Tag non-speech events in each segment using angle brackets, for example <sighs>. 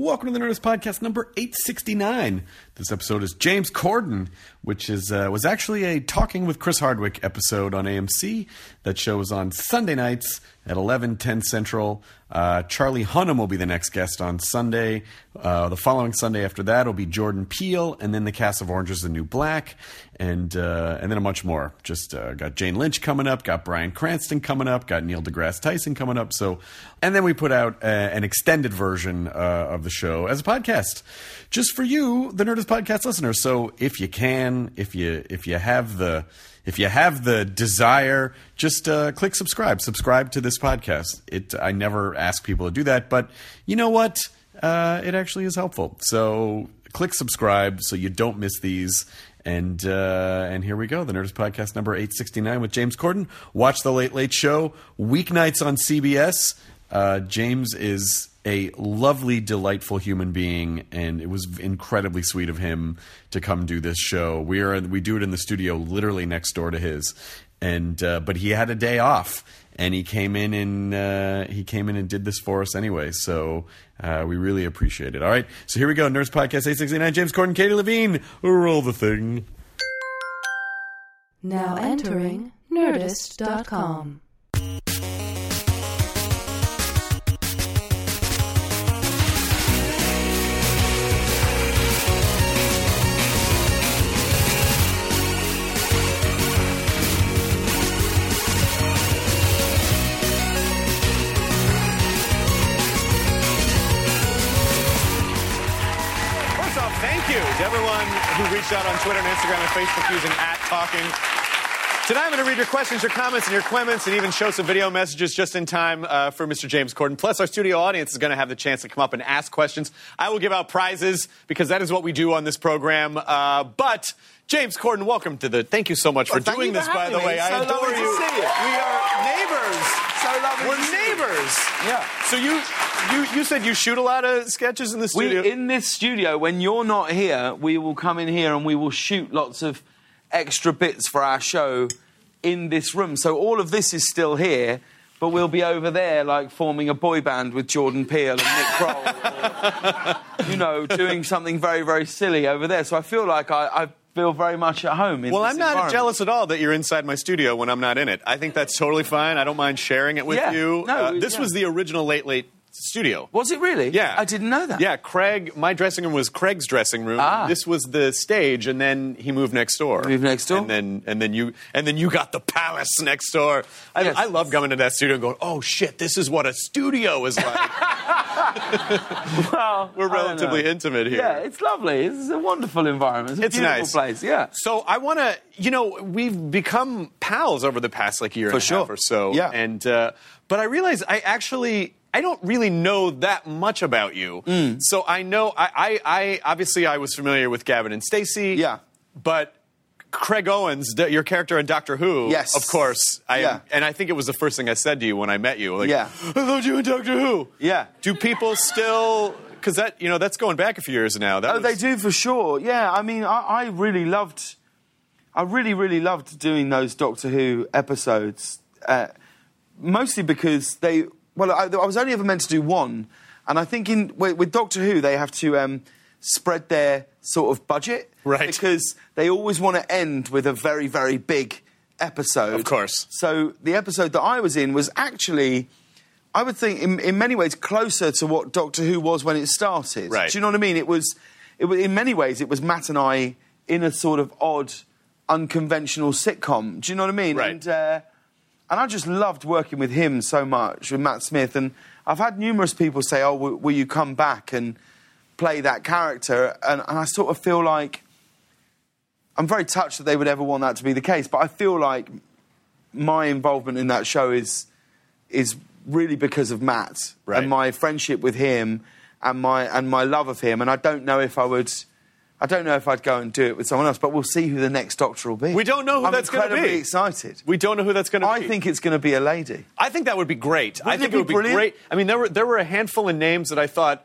Welcome to the Nerdist Podcast number 869. This episode is James Corden, which is uh, was actually a Talking with Chris Hardwick episode on AMC. That show is on Sunday nights at 11, 10 Central. Uh, Charlie Hunnam will be the next guest on Sunday. Uh, the following Sunday after that will be Jordan Peele, and then the cast of Orange is the New Black, and uh, and then a bunch more. Just uh, got Jane Lynch coming up, got Bryan Cranston coming up, got Neil deGrasse Tyson coming up. So, and then we put out uh, an extended version uh, of the show as a podcast, just for you, the Nerdist podcast listener. So, if you can, if you if you have the if you have the desire, just uh, click subscribe. Subscribe to this podcast. It I never ask people to do that, but you know what? Uh, it actually is helpful. So click subscribe so you don't miss these. And uh, and here we go, the Nerdist Podcast number eight sixty nine with James Corden. Watch the Late Late Show weeknights on CBS. Uh, James is a lovely, delightful human being, and it was incredibly sweet of him to come do this show. We are we do it in the studio, literally next door to his, and uh, but he had a day off, and he came in and uh, he came in and did this for us anyway. So uh, we really appreciate it. All right, so here we go, Nerds Podcast eight sixty nine. James Corden, Katie Levine, roll the thing. Now entering Nerdist.com. on Twitter and Instagram and Facebook using at talking. Tonight I'm going to read your questions, your comments, and your comments, and even show some video messages just in time uh, for Mr. James Corden. Plus, our studio audience is going to have the chance to come up and ask questions. I will give out prizes because that is what we do on this program. Uh, but James Corden, welcome to the. Thank you so much for Well, thank doing for this. By the way, me. I adore you. see you. We are neighbors. So lovely We're to see you. neighbors. Yeah. So you you you said you shoot a lot of sketches in the We, studio. in this studio, when you're not here, we will come in here and we will shoot lots of extra bits for our show in this room. So all of this is still here, but we'll be over there, like forming a boy band with Jordan Peele and Nick Kroll, or, <laughs> you know, doing something very, very silly over there. So I feel like I, I feel very much at home. In Well, I'm not jealous at all that you're inside my studio when I'm not in it. I think that's totally fine. I don't mind sharing it with Yeah. you. No, Uh, this yeah. was the original Late Late studio. Was it really? Yeah. I didn't know that. Yeah, Craig, my dressing room was Craig's dressing room. Ah. This was the stage, and then he moved next door. Moved next door? And then, and then you, and then you got the palace next door. I, Yes. I love coming to that studio and going, oh shit, this is what a studio is like. <laughs> <laughs> Well, We're relatively intimate here. Yeah, it's lovely. It's a wonderful environment. It's a It's beautiful nice. place. Yeah. So I want to, you know, we've become pals over the past like year and For a half or so. Yeah. And uh, but I realize I actually I don't really know that much about you. Mm. So I know I, I, I obviously I was familiar with Gavin and Stacey. Yeah. But Craig Owens, your character in Doctor Who, Yes. of course. I Yeah. and I think it was the first thing I said to you when I met you. Like, Yeah. I loved you in Doctor Who. Yeah. Do people still? Because that you know that's going back a few years now. That Oh, they do for sure. Yeah, I mean, I, I really loved, I really, really loved doing those Doctor Who episodes. Uh, mostly because they, well, I, I was only ever meant to do one, and I think in with, with Doctor Who they have to um, spread their sort of budget, Right. Because they always want to end with a very, very big episode. Of course. So the episode that I was in was actually. I would think, in, in many ways, closer to what Doctor Who was when it started. Right. Do you know what I mean? It was, it was, in many ways, it was Matt and I in a sort of odd, unconventional sitcom. Do you know what I mean? Right. And, uh, and I just loved working with him so much, with Matt Smith. And I've had numerous people say, "Oh, will, will you come back and play that character?" And, and I sort of feel like I'm very touched that they would ever want that to be the case. But I feel like my involvement in that show is is really because of Matt Right. and my friendship with him and my and my love of him. And I don't know if I would. I don't know if I'd go and do it with someone else, but we'll see who the next Doctor will be. We don't know who I'm that's gonna be. excited. We don't know who that's going to I think it's going to be a lady. I think that would be great. I Wouldn't think it it would be be great. I mean, there were there were a handful of names that I thought,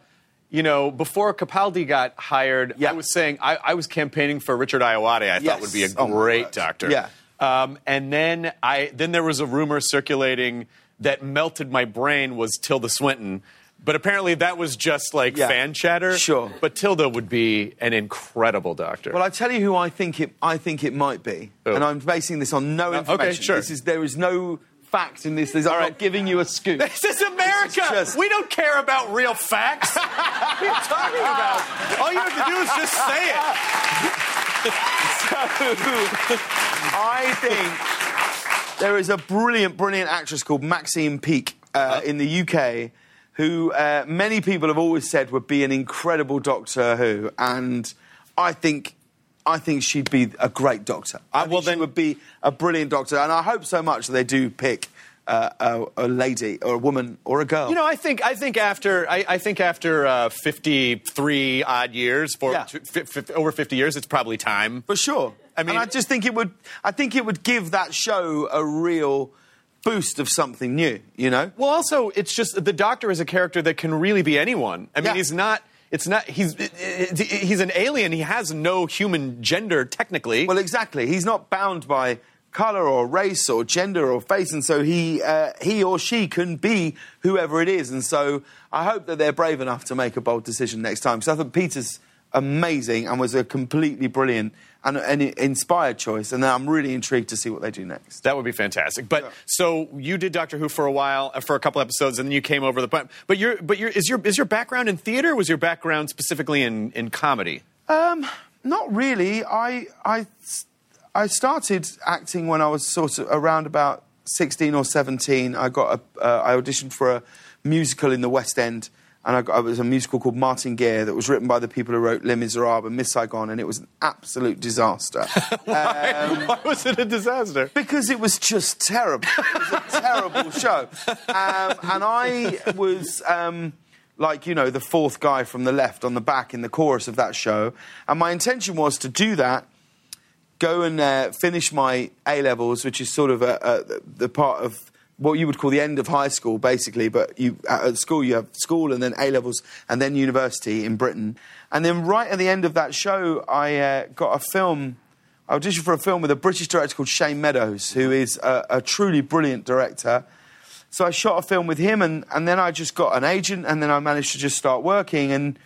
you know, before Capaldi got hired, Yeah. I was saying I, I was campaigning for Richard Ayoade. I Yes. thought would be a Oh, great word. doctor. Yeah. Um, and then I then there was a rumor circulating that melted my brain was Tilda Swinton. But apparently that was just like Yeah. fan chatter. Sure. But Tilda would be an incredible doctor. Well, I tell you who I think it. I think it might be, Who? and I'm basing this on no okay, information. sure. This is there is no fact in this. There's, I'm right. giving you a scoop. this is America. This is just- We don't care about real facts. <laughs> what are you talking about? All you have to do is just say it. so, I think there is a brilliant, brilliant actress called Maxine Peake uh, in the UK who uh, many people have always said would be an incredible Doctor Who, and I think. I think she'd be a great doctor. I think well, she then- would be a brilliant doctor, and I hope so much that they do pick uh, a, a lady or a woman or a girl. You know, I think I think after I, I think after uh, fifty three odd years, for Yeah. f- f- over fifty years, it's probably time. For sure. I mean- mean, I just think it would. I think it would give that show a real boost of something new. You know. Well, also, it's just the Doctor is a character that can really be anyone. I mean, Yeah. he's not. It's not. He's he's an alien. He has no human gender technically. Well, exactly. He's not bound by color or race or gender or face, and so he uh, he or she can be whoever it is. And so I hope that they're brave enough to make a bold decision next time. Because I think Peter's amazing and was a completely brilliant and an inspired choice. And I'm really intrigued to see what they do next. That would be fantastic. But Yeah. so you did Doctor Who for a while, uh, for a couple episodes, and then you came over the. But but your but your is your is your background in theater? Or was your background specifically in in comedy? Um, not really. I I I started acting when I was sort of around about sixteen or seventeen. I got a uh, I auditioned for a musical in the West End, and I got, it was a musical called Martin Guerre that was written by the people who wrote Les Miserables and Miss Saigon, and it was an absolute disaster. <laughs> Why was it a disaster? Because it was just terrible. It was a <laughs> terrible show. Um, and I was, um, like, you know, the fourth guy from the left on the back in the chorus of that show. And my intention was to do that, go and uh, finish my A levels, which is sort of a, a, the part of what you would call the end of high school, basically. But you at school you have school and then A levels and then university in Britain. And then right at the end of that show, I uh, got a film. I auditioned for a film with a British director called Shane Meadows, who is a, a truly brilliant director. So I shot a film with him, and, and then I just got an agent, and then I managed to just start working. And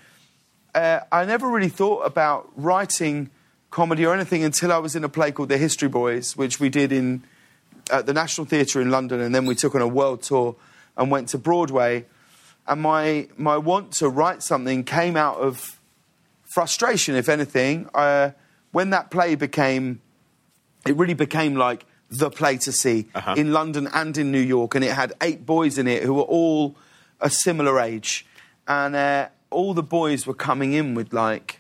uh, I never really thought about writing comedy or anything until I was in a play called The History Boys, which we did in at the National Theatre in London, and then we took on a world tour and went to Broadway. And my my want to write something came out of frustration, if anything. Uh, when that play became, it really became like the play to see Uh-huh. in London and in New York, and it had eight boys in it who were all a similar age, and uh, all the boys were coming in with like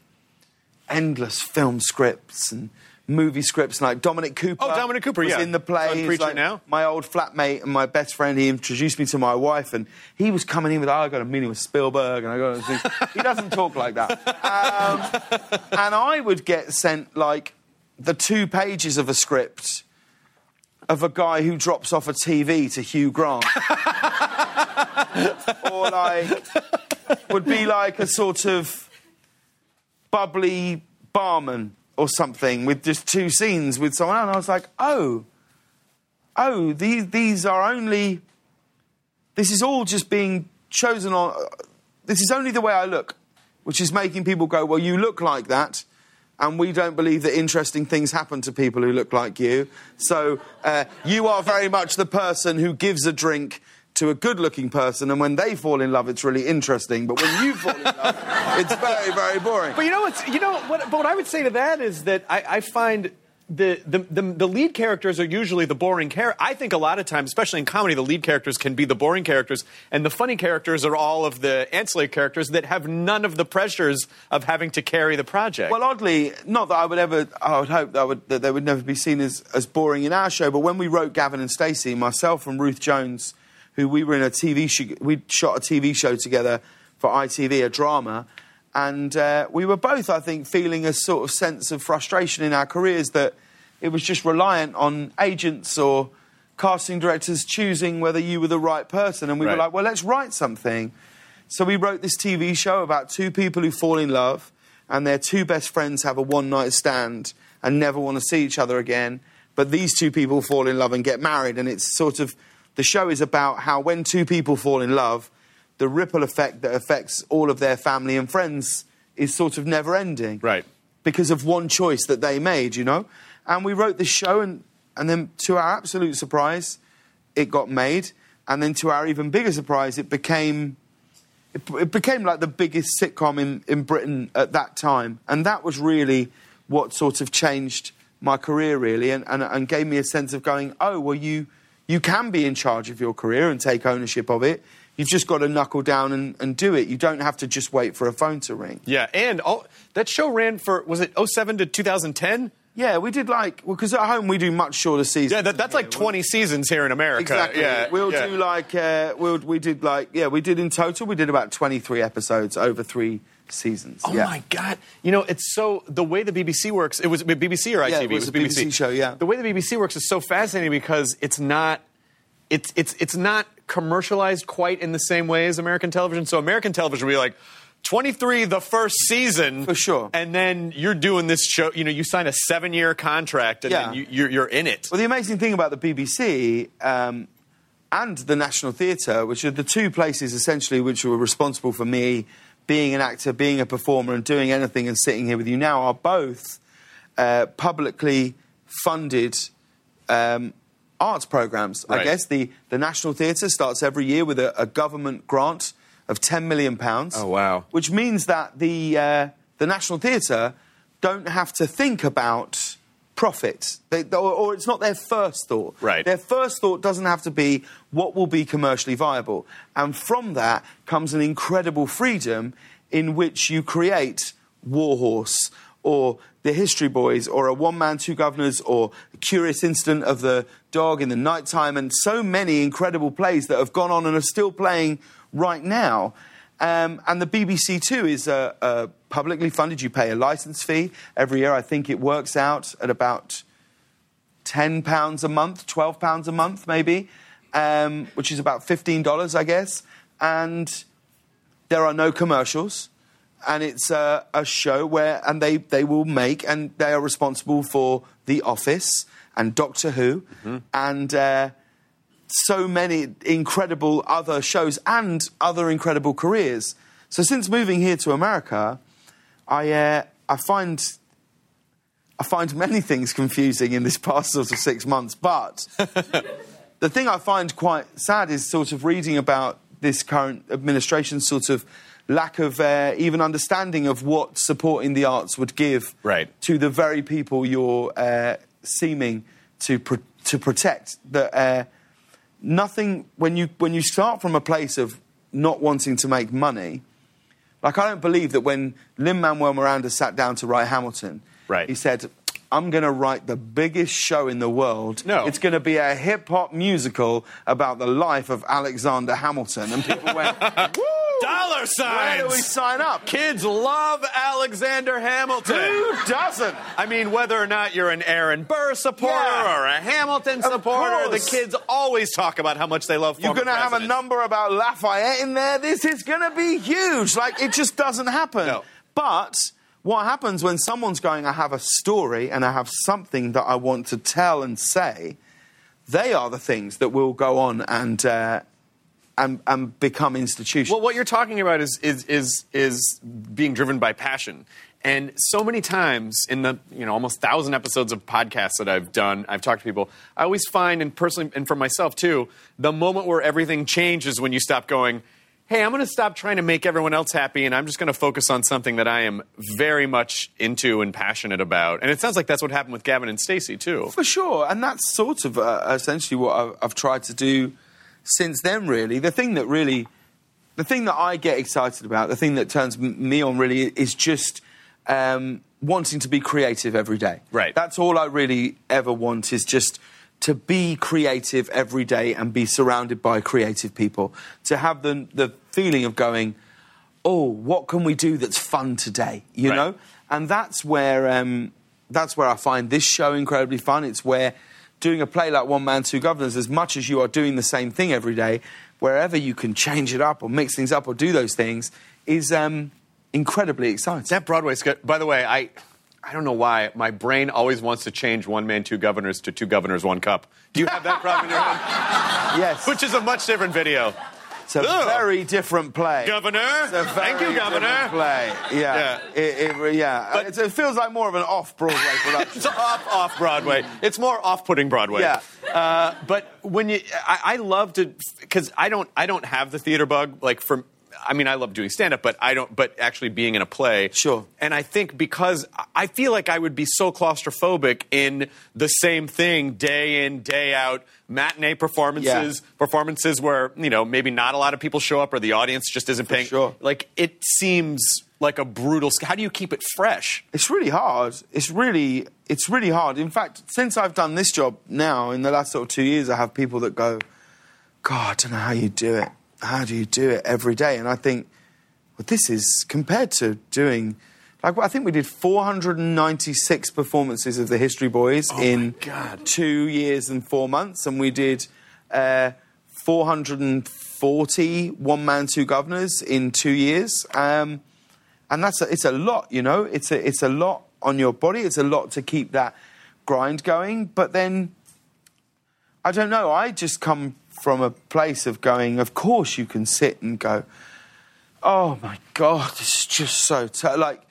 endless film scripts and movie scripts. Like Dominic Cooper, Oh, Dominic Cooper, was yeah. in the play. He's like Now. My old flatmate and my best friend. He introduced me to my wife, and he was coming in with, "Oh, I got a meeting with Spielberg," and I got. He doesn't talk like that. Um, and I would get sent like the two pages of a script of a guy who drops off a TV to Hugh Grant. <laughs> or like would be like a sort of bubbly barman or something with just two scenes with someone else. And I was like, oh, oh, these these are only. This is all just being chosen on. This is only the way I look, which is making people go, well, you look like that. And we don't believe that interesting things happen to people who look like you. So uh, you are very much the person who gives a drink to a good looking person, and when they fall in love, it's really interesting. But when you fall in love, <laughs> it's very, very boring. But you know what's you know what? But what I would say to that is that I, I find. The, the, the, the lead characters are usually the boring character. I think a lot of times, especially in comedy, the lead characters can be the boring characters, and the funny characters are all of the ancillary characters that have none of the pressures of having to carry the project. Well, oddly, not that I would ever, I would hope that, would, that they would never be seen as, as boring in our show, but when we wrote Gavin and Stacey, myself and Ruth Jones, who we were in a TV show, we shot a TV show together for ITV, a drama, and uh, we were both, I think, feeling a sort of sense of frustration in our careers that it was just reliant on agents or casting directors choosing whether you were the right person. And we Right. were like, well, let's write something. So we wrote this TV show about two people who fall in love and their two best friends have a one night stand and never want to see each other again. But these two people fall in love and get married. And it's sort of the show is about how when two people fall in love, the ripple effect that affects all of their family and friends is sort of never ending. Right. Because of one choice that they made, you know? And we wrote this show, and, and then to our absolute surprise, it got made. And then to our even bigger surprise, it became. It, it became like the biggest sitcom in, in Britain at that time. And that was really what sort of changed my career, really, and, and, and gave me a sense of going, oh, well, you, you can be in charge of your career and take ownership of it. You've just got to knuckle down and, and do it. You don't have to just wait for a phone to ring. Yeah, and all, that show ran for was it 07 to 2010? Yeah, we did like well because at home we do much shorter seasons. Yeah, that, that's like 20 seasons here in America. Exactly. Yeah, we'll yeah. do like uh, we'll, we did like yeah we did in total we did about twenty three episodes over three seasons. Oh yeah. my god! You know, it's so the way the BBC works. It was BBC or ITV. Yeah, it was a BBC show, yeah. the way the BBC works is so fascinating because it's not, it's it's it's not commercialized quite in the same way as American television. So American television will be like. 23 the first season For sure. and then you're doing this show you know you sign a seven year contract and Yeah. then you, you're, you're in it Well, the amazing thing about the BBC um, and the National Theatre, which are the two places essentially which were responsible for me being an actor, being a performer, and doing anything and sitting here with you now, are both uh, publicly funded um, arts programs. I guess the, the National Theatre starts every year with a, a government grant of £10 million. Oh, wow. Which means that the, uh, the National Theatre don't have to think about profit, they, or, or it's not their first thought. Right. Their first thought doesn't have to be what will be commercially viable. And from that comes an incredible freedom in which you create Warhorse or The History Boys or A One Man, Two Governors or A Curious Incident of the Dog in the Nighttime and so many incredible plays that have gone on and are still playing right now. Um, and the BBC too is uh, uh, publicly funded. You pay a license fee every year. I think it works out at about ten pounds a month, twelve pounds a month, maybe, um, which is about fifteen dollars, I guess. And there are no commercials, and it's a, a show where and they they will make and they are responsible for The Office and Doctor Who and. Uh, so many incredible other shows and other incredible careers. So since moving here to America, I uh, I find I find many things confusing in this past sort of six months. But <laughs> the thing I find quite sad is sort of reading about this current administration's sort of lack of uh, even understanding of what supporting the arts would give Right. to the very people you're uh, seeming to pro- to protect. That uh, nothing when you when you start from a place of not wanting to make money. Like I don't believe that when Lin Manuel Miranda sat down to write Hamilton, Right. he said, "I'm going to write the biggest show in the world. No. it's going to be a hip hop musical about the life of Alexander Hamilton." And people went, "Woo! <laughs> dollar Where signs do we sign up? kids love alexander hamilton Who doesn't?" I mean, whether or not you're an Aaron Burr supporter Yeah. or a Hamilton Of supporter, the kids always talk about how much they love You're going to have a number about Lafayette in there. This is going to be huge. Like, it just doesn't happen. No. But what happens when someone's going, I have a story and I have something that I want to tell and say, they are the things that will go on and, uh, and, and become institutional. Well, what you're talking about is is is is being driven by passion. And so many times in the you know almost thousand episodes of podcasts that I've done, I've talked to people. I always find, and personally, and for myself too, the moment where everything changes when you stop going. Hey, I'm going to stop trying to make everyone else happy, and I'm just going to focus on something that I am very much into and passionate about. And it sounds like that's what happened with Gavin and Stacey too. For sure, and that's sort of uh, essentially what I've, I've tried to do since then. Really, the thing that really, the thing that I get excited about, the thing that turns me on really, is just um, wanting to be creative every day. Right. That's all I really ever want is just to be creative every day and be surrounded by creative people. To have the the feeling of going, oh, what can we do that's fun today? You Right. know, and that's where um, that's where I find this show incredibly fun. It's where doing a play like One Man Two Governors, as much as you are doing the same thing every day, wherever you can change it up or mix things up or do those things, is um, incredibly exciting. That Broadway sketch. By the way, I I don't know why my brain always wants to change one man, two governors to two governors, one cup. Do you have that problem in your head? <laughs> yes, Which is a much different video. It's a very different play. Governor. Thank you, Governor. Play. Yeah. Yeah. It, it, yeah. But- It's- it feels like more of an off-Broadway <laughs> production. It's off off Broadway. It's more off-putting Broadway. Yeah. Uh, but when you, I, I love to because I don't I don't have the theater bug. Like for, I mean, I love doing stand-up, but I don't. But actually being in a play, Sure. And I think because I feel like I would be so claustrophobic in the same thing day in day out. Matinee performances, performances where you know maybe not a lot of people show up or the audience just isn't paying. sure. Like it seems like a brutal. How do you keep it fresh? It's really hard. It's really, it's really hard. In fact, since I've done this job now, in the last sort of two years, I have people that go, God, I don't know how you do it. How do you do it every day? And I think, well, this is compared to doing, like, I think we did 496 performances of the History Boys in two years and four months, and we did uh, 440 one man, two governors in two years. Um, and that's a, it's a lot, you know. It's a it's a lot on your body. It's a lot to keep that grind going. But then, I don't know. I just come from a place of going. Of course, you can sit and go. Oh my god, it's just so tough. like.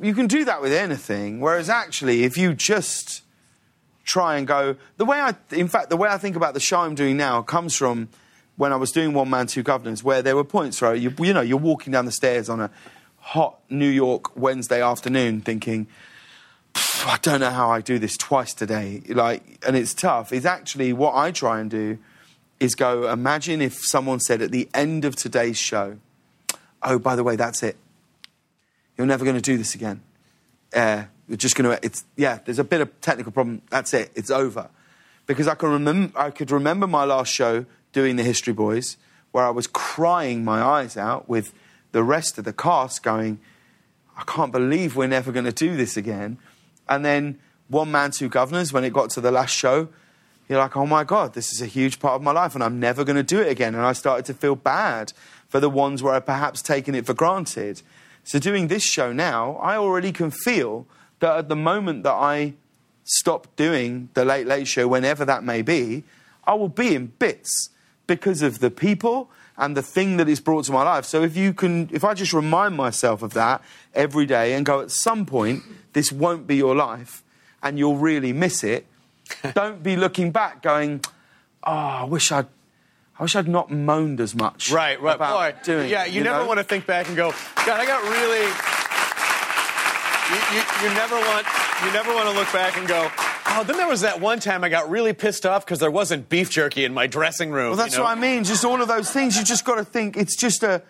You can do that with anything. Whereas actually, if you just try and go the way I, in fact, the way I think about the show I'm doing now comes from when I was doing One Man Two Governors, where there were points where you, you know you're walking down the stairs on a hot New York Wednesday afternoon, thinking, I don't know how I do this twice today, like, and it's tough. Is actually what I try and do is go. Imagine if someone said at the end of today's show, "Oh, by the way, that's it. You're never going to do this again." uh, we're just going to. It's yeah. There's a bit of technical problem. That's it. It's over. Because I can remember. I could remember my last show doing the History Boys, where I was crying my eyes out with the rest of the cast, going, "I can't believe we're never going to do this again." And then one man, two governors. When it got to the last show, you're like, "Oh my god, this is a huge part of my life, and I'm never going to do it again." And I started to feel bad for the ones where I perhaps taken it for granted. So doing this show now, I already can feel that at the moment that I stop doing the Late Late Show, whenever that may be, I will be in bits because of the people and the thing that it's brought to my life. So if you can, if I just remind myself of that every day and go, at some point, this won't be your life and you'll really miss it, don't be looking back going, oh, I wish I'd. I wish I'd not moaned as much. Right, right. about Boy, doing yeah, it, you, never know? want to think back and go, God, I got really. You, you, you never want you never want to look back and go, oh, then there was that one time I got really pissed off because there wasn't beef jerky in my dressing room. Well, that's you know? what I mean. Just all of those things. You just got to think. It's just a,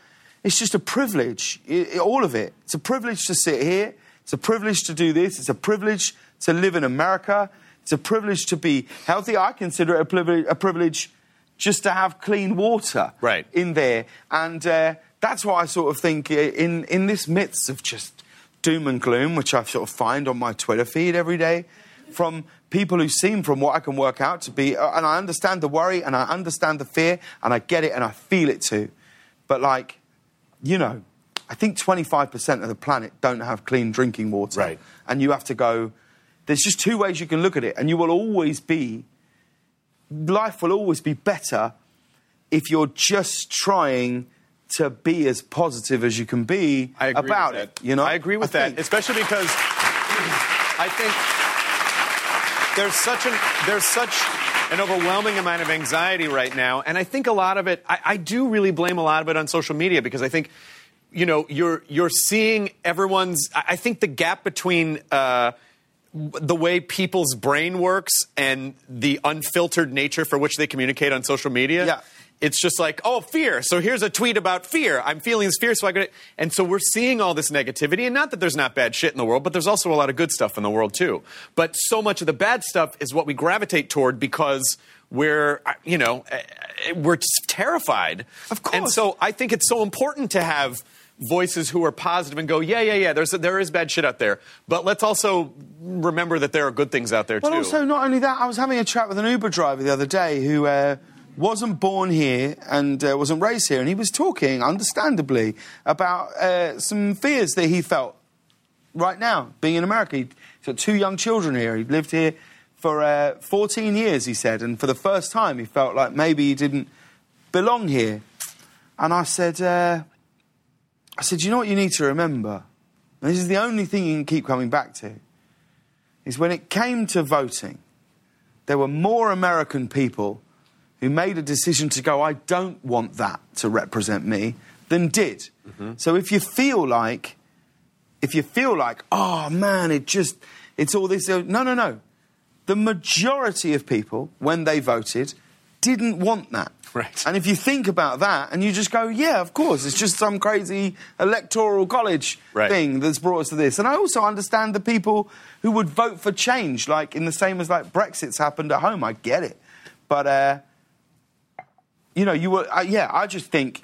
it's just a privilege. I- I- all of it. It's a privilege to sit here. It's a privilege to do this. It's a privilege to live in America. It's a privilege to be healthy. I consider it a privilege, a privilege just to have clean water Right. in there. And uh, that's what I sort of think uh, in in this midst of just doom and gloom, which I sort of find on my Twitter feed every day, from people who seem, from what I can work out, to be. Uh, and I understand the worry, and I understand the fear, and I get it, and I feel it too. But like, you know, I think 25% of the planet don't have clean drinking water. Right. And you have to go. There's just two ways you can look at it, and you will always be. Life will always be better if you're just trying to be as positive as you can be about it. You know, I agree with I that, think. especially because I think there's such an there's such an overwhelming amount of anxiety right now, and I think a lot of it. I, I do really blame a lot of it on social media because I think you know you're you're seeing everyone's. I I think the gap between. Uh, the way people's brain works and the unfiltered nature for which they communicate on social media. Yeah. It's just like, oh, fear. So here's a tweet about fear. I'm feeling this fear, so I got it. And so we're seeing all this negativity, and not that there's not bad shit in the world, but there's also a lot of good stuff in the world too. But so much of the bad stuff is what we gravitate toward because we're, uh, you know, uh, we're terrified. Of course. And so I think it's so important to have voices who are positive and go, yeah, yeah, yeah. There's there is bad shit out there, but let's also remember that there are good things out there But too. also, not only that, I was having a chat with an Uber driver the other day who uh, wasn't born here and uh, wasn't raised here, and he was talking, understandably, about uh, some fears that he felt right now, being in America. He's got two young children here. He'd lived here for uh, 14 years, he said, and for the first time, he felt like maybe he didn't belong here. And I said, uh, I said, you know what you need to remember? And this is the only thing you can keep coming back to. Is when it came to voting, there were more American people who made a decision to go, I don't want that to represent me, than did. Mm-hmm. So if you feel like, if you feel like, oh man, it just, it's all this, no, no, no. The majority of people, when they voted, didn't want that. Right. And if you think about that and you just go, yeah, of course, it's just some crazy electoral college Right. thing that's brought us to this. And I also understand the people who would vote for change, like in the same as like Brexit's happened at home. I get it. But, uh, you know, you were, uh, yeah, I just think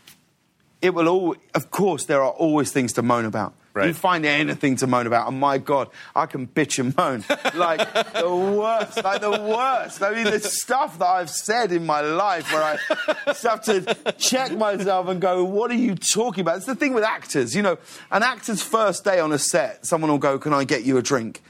it will all, of course, there are always things to moan about. Right. You find anything to moan about, and my God, I can bitch and moan. like the worst, like the worst. I mean, the stuff that I've said in my life where I just have to check myself and go, what are you talking about? It's the thing with actors, you know, an actor's first day on a set, someone will go, can I get you a drink?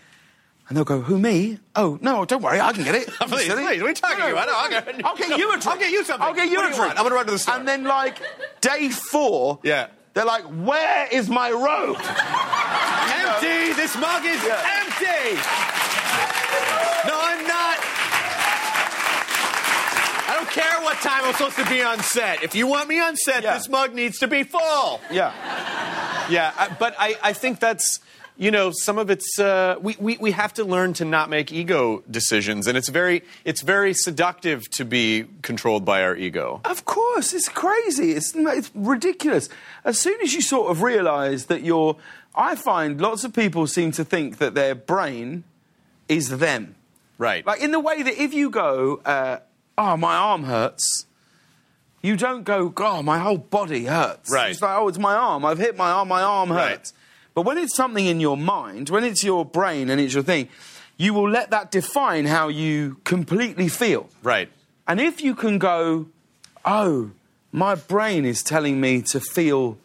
And they'll go, who, me? Oh, no, don't worry, I can get it. <laughs> Please, Silly. please, what are you talking No, about? No, I'll get- I'll get you a drink. I'll get you something. I'll get you What a you drink. I'm gonna run to the store. And then, like, day four, Yeah. They're like, where is my robe? Empty! This mug is Yeah. empty! No, I'm not. I don't care what time I'm supposed to be on set. If you want me on set, Yeah. this mug needs to be full. Yeah. Yeah, I, but I, I think that's you know some of it's uh, we, we we have to learn to not make ego decisions, and it's very it's very seductive to be controlled by our ego. Of course, it's crazy. It's, it's ridiculous. As soon as you sort of realise that you're. I find lots of people seem to think that their brain is them. Right. Like, in the way that if you go, uh, oh, my arm hurts, you don't go, oh, my whole body hurts. Right. It's like, oh, it's my arm. I've hit my arm. My arm Right. But when it's something in your mind, when it's your brain and it's your thing, you will let that define how you completely feel. right. And if you can go, oh, my brain is telling me to feel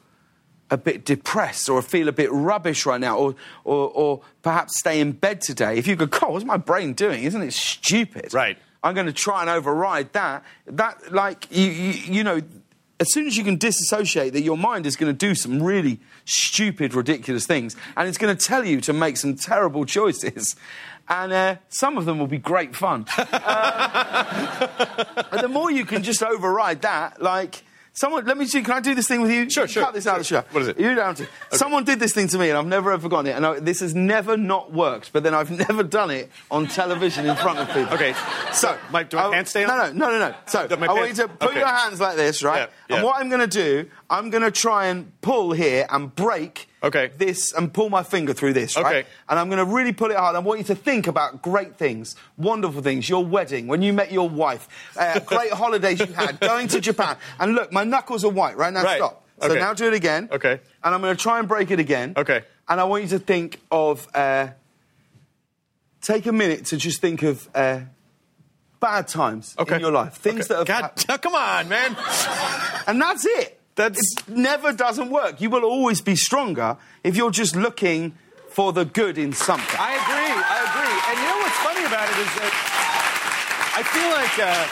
a bit depressed or feel a bit rubbish right now, or, or, or perhaps stay in bed today, if you go, God, what's my brain doing? Isn't it stupid? Right. I'm going to try and override that. That, like, you, you, you know, as soon as you can disassociate that your mind is going to do some really stupid, ridiculous things, and it's going to tell you to make some terrible choices. And uh, some of them will be great fun. <laughs> And the more you can just override that, like someone, let me see, can I do this thing with you? Sure, sure, Cut this out of the show. sure. What is it? You have to. Someone did this thing to me, and I've never ever forgotten it. And I, this has never not worked. But then I've <laughs> never done it on television in front of people. Okay. So, Mike, do I pants stay on? No, no, no, no, no. So I want you to put okay. your hands like this, right? Yeah, yeah. And what I'm going to do, I'm going to try and pull here and break. Okay. This and pull my finger through this, right? Okay. And I'm going to really pull it hard. I want you to think about great things, wonderful things, your wedding, when you met your wife, uh, <laughs> great holidays you had, going to Japan. And look, my knuckles are white. Right now, Right. stop. So Okay. now do it again. Okay. And I'm going to try and break it again. Okay. And I want you to think of. Uh, take a minute to just think of uh, bad times Okay. in your life, things that have. God, <laughs> come on, man. And that's it. That's- it never doesn't work. You will always be stronger if you're just looking for the good in something. I agree. I agree. And you know what's funny about it is that I feel like uh,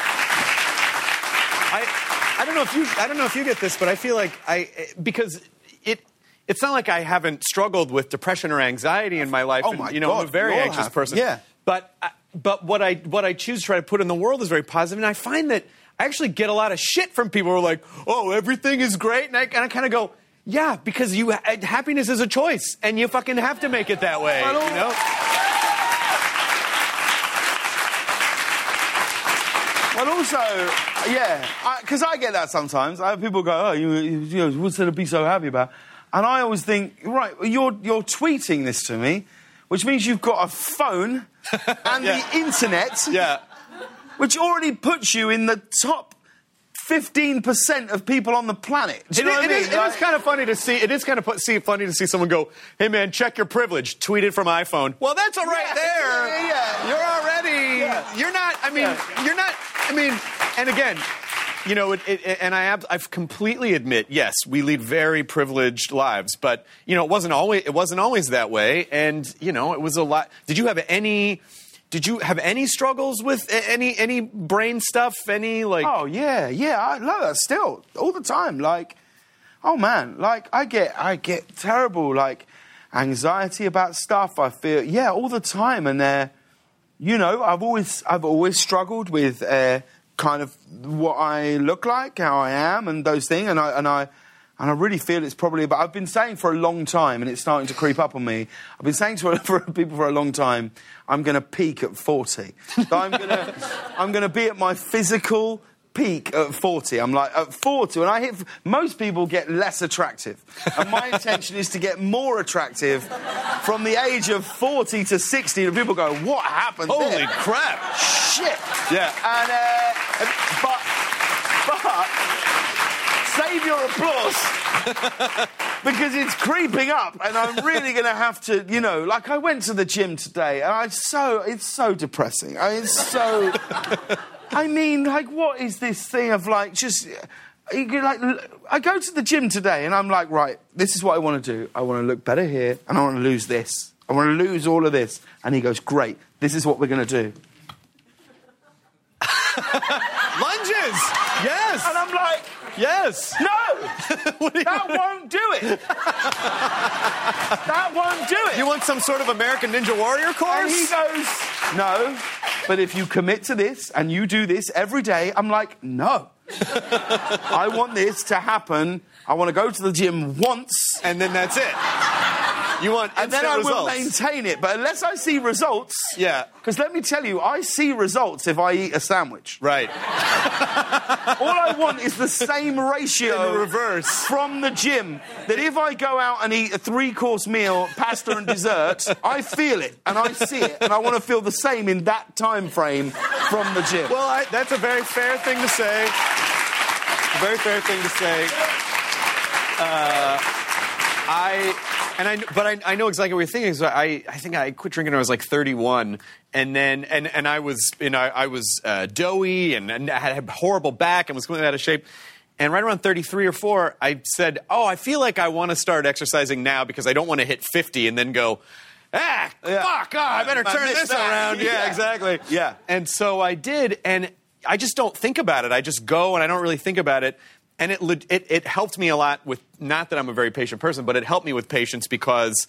I I don't know if you I don't know if you get this, but I feel like I because it. It's not like I haven't struggled with depression or anxiety in my life. Oh and, my you know, I'm a very anxious have. person. Yeah. But I- but what I what I choose to try to put in the world is very positive, and I find that I actually get a lot of shit from people who are like, "Oh, everything is great," and I, and I kind of go. Yeah, because you happiness is a choice, and you fucking have to make it that way. I You know? Well, also, yeah, because I, get that sometimes. I have people go, "Oh, you, you, you know, what's there to be so happy about?" And I always think, right, you're you're tweeting this to me, which means you've got a phone and <laughs> Yeah. the internet, Yeah. Which already puts you in the top. 15% of people on the planet. Do you It, know what it I mean? is, Like- is kind of funny to see. It is kind of see, funny to see someone go, "Hey man, check your privilege." Tweeted from iPhone. Well, that's all right Yeah, there. <laughs> yeah, yeah. You're already. Yeah. You're not. I mean, Yeah. you're not. I mean, and again, you know, it, it, and I ab- I've completely admit, yes, we lead very privileged lives, but you know, it wasn't always it wasn't always that way, and you know, it was a lot. Did you have any? Did you have any struggles with any any brain stuff? Any like? Oh yeah, yeah. I love that still all the time. Like, oh man, like I get I get terrible like anxiety about stuff. I feel yeah all the time, and uh, you know I've always I've always struggled with uh, kind of what I look like, how I am, and those things, and I and I. And I really feel it's probably about. I've been saying for a long time, and it's starting to creep up on me. I've been saying to <laughs> for people for a long time, I'm going to peak at 40. So I'm going <laughs> to, I'm going to be at my physical peak at 40. I'm like at 40 when I hit. Most people get less attractive, and my intention is to get more attractive from the age of 40 to 60. And people go, "What happened?" Holy there?" crap! shit. Yeah. And uh, but save your applause <laughs> because it's creeping up, and I'm really going to have to, you know, like I went to the gym today, and I so it's so depressing. I mean, it's so. I mean, like, what is this thing of like just. You like I go to the gym today and I'm like, right, this is what I want to do. I want to look better here and I want to lose this. I want to lose all of this. And he goes, great, this is what we're going to do. <laughs> Lunges. Yes. And I'm like, yes. no, <laughs> that won't do it. <laughs> that won't do it. You want some sort of American Ninja Warrior and course? he goes, no, but if you commit to this and you do this every day, I'm like, no. <laughs> I want this to happen. I want to go to the gym once and then that's it. You want and then I will maintain it. But unless I see results, Yeah. Because let me tell you, I see results if I eat a sandwich. Right. <laughs> All I want is the same ratio In reverse. from the gym. That if I go out and eat a three-course meal, pasta and dessert, <laughs> I feel it and I see it, and I want to feel the same in that time frame from the gym. Well, I, that's a very fair thing to say. A very fair thing to say. Uh, I and I, but I, I know exactly what you're thinking. So I, I think I quit drinking when I was like 31, and then and and I was, you know, I was uh, doughy and, and I had a horrible back and was completely out of shape. And right around 33 or 4, I said, "Oh, I feel like I want to start exercising now because I don't want to hit 50 and then go." Ah, Yeah. fuck! Oh, I better I turn this that." around. Yeah, Yeah. exactly. Yeah. And so I did, and I just don't think about it. I just go and I don't really think about it. And it, it, it helped me a lot with, not that I'm a very patient person, but it helped me with patience because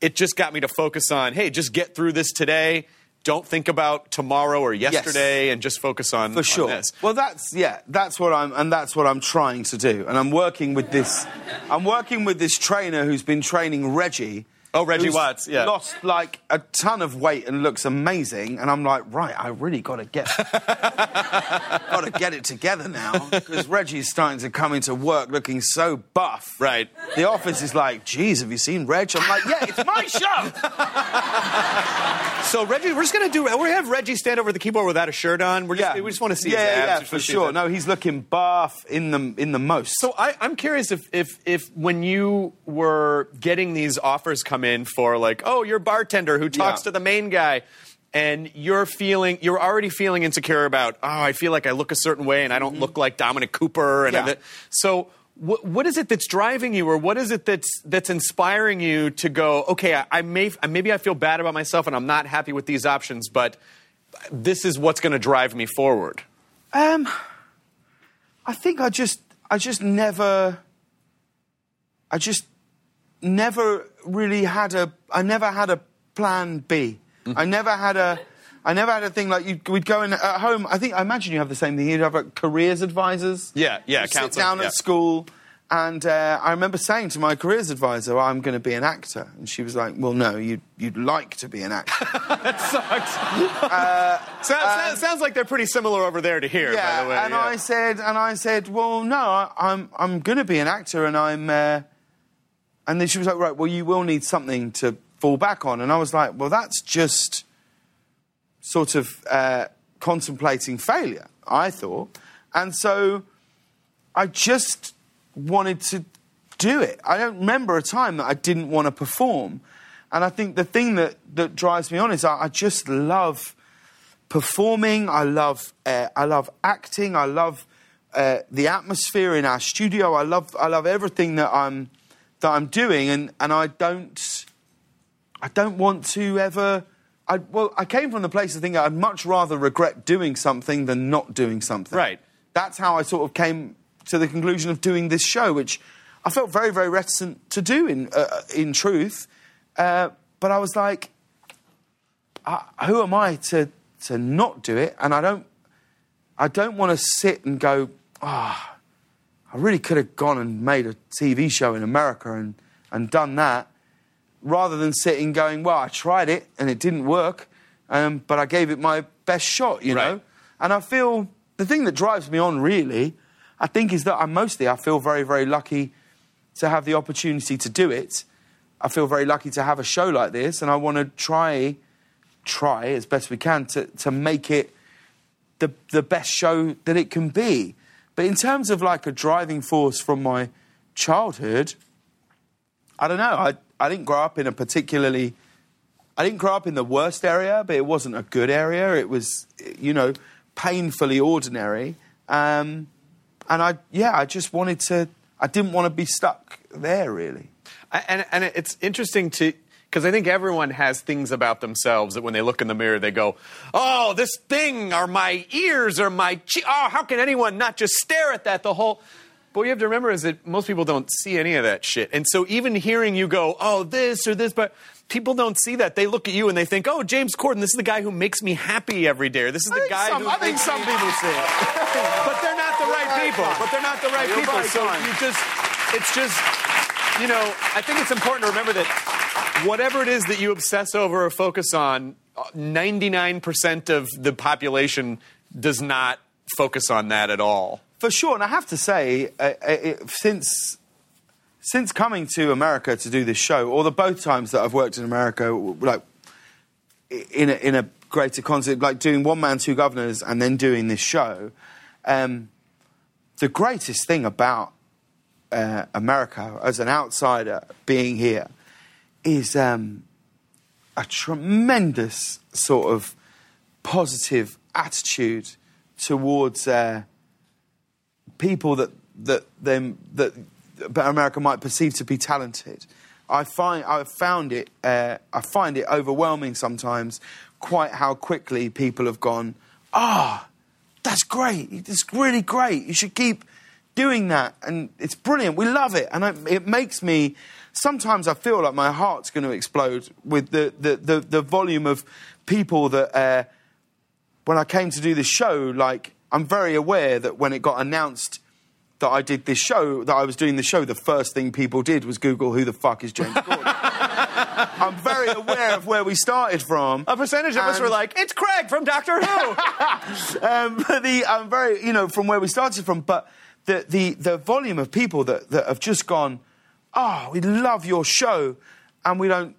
it just got me to focus on, hey, just get through this today. Don't think about tomorrow or yesterday and just focus on, For on sure. this. Well, that's yeah, that's what I'm, and that's what I'm trying to do. And I'm working with this, I'm working with this trainer who's been training Reggie. Oh, Reggie Watts, yeah. Lost like a ton of weight and looks amazing. And I'm like, right, I really got to get, <laughs> got to get it together now because Reggie's starting to come into work looking so buff. Right. The office is like, geez, have you seen Reg? I'm like, yeah, it's my show. So, Reggie, we're just to do, we're to have Reggie stand over the keyboard without a shirt on. We're just, we just want to see yeah, his abs. Yeah, for sure. No, he's looking buff in the in the most. So I, I'm curious if, if if when you were getting these offers come in for like, oh, you're bartender who talks Yeah. to the main guy, and you're feeling you're already feeling insecure about, oh, I feel like I look a certain way and I don't look like Dominic Cooper, and Mm-hmm. Yeah. So. What, what is it that's driving you, or what is it that's that's inspiring you to go? Okay, I, I may maybe I feel bad about myself, and I'm not happy with these options, but this is what's going to drive me forward. Um, I think I just, I just never, I just never really had a, I never had a plan B. I never had a, I never had a thing like you, we'd go in at home. I think, I imagine you have the same thing. You'd have like careers advisors. Yeah, yeah, You'd sit down yeah. at school. And uh, I remember saying to my careers advisor, well, I'm going to be an actor. And she was like, well, no, you'd, you'd like to be an actor. <laughs> That sucks. <laughs> So- so- sounds like they're pretty similar over there to here, by the way. and yeah. I said, and I said, well, no, I, I'm I'm going to be an actor, and I'm. Uh, and then she was like, right, well, you will need something to fall back on, and I was like, well, that's just sort of uh, contemplating failure, I thought, and so I just wanted to do it. I don't remember a time that I didn't want to perform, and I think the thing that that drives me on is I, I just love performing. I love uh, I love acting. I love uh, the atmosphere in our studio. I love I love everything that I'm that I'm doing, and and I don't I don't want to ever. I, well, I came from the place of thinking I'd much rather regret doing something than not doing something. Right. That's how I sort of came to the conclusion of doing this show, which I felt very, very reticent to do. In uh, in truth, uh, but I was like, I, who am I to to not do it? And I don't, I don't want to sit and go, ah. I really could have gone and made a TV show in America and, and done that rather than sitting going, well, I tried it and it didn't work, um, but I gave it my best shot, you know? And I feel the thing that drives me on really, I think, is that I'm mostly, I feel very, very lucky to have the opportunity to do it. I feel very lucky to have a show like this, and I want to try, try as best we can to, to make it the, the best show that it can be. But in terms of like a driving force from my childhood, I don't know. I, I didn't grow up in a particularly. I didn't grow up in the worst area, but it wasn't a good area. It was, you know, painfully ordinary. Um, and I, yeah, I just wanted to. I didn't want to be stuck there, really. And and it's interesting to because I think everyone has things about themselves that when they look in the mirror they go, "Oh, this thing or my ears or my che- oh, how can anyone not just stare at that the whole?" But what you have to remember is that most people don't see any of that shit, and so even hearing you go, "Oh, this or this," but people don't see that. They look at you and they think, "Oh, James Corden, this is the guy who makes me happy every day." Or this is the guy some, who I think some people see it. <laughs> but they're not the right people. But they're not the right You're people. very So you just, it's just, you know, I think it's important to remember that whatever it is that you obsess over or focus on, 99% of the population does not focus on that at all. For sure, and I have to say, uh, uh, it, since since coming to America to do this show, or the both times that I've worked in America, like in a, in a greater concept, like doing One Man Two Guvnors and then doing this show, um, the greatest thing about uh, America as an outsider being here is um, a tremendous sort of positive attitude towards. Uh, people that that them that America might perceive to be talented. I find I found it uh, I find it overwhelming sometimes, quite how quickly people have gone. Ah, that's great. It's really great. You should keep doing that, and it's brilliant. We love it, and I, it makes me. Sometimes I feel like my heart's going to explode with the the, the, the volume of people that. Uh, when I came to do this show, like I'm very aware that when it got announced that I did this show, that I was doing the show, the first thing people did was Google who the fuck is James Corden. <laughs> I'm very aware of where we started from. A percentage of us were like, "It's Craig from Doctor Who." <laughs> um, but the I'm very you know from where we started from, but the the the volume of people that that have just gone, oh, we love your show, and we don't,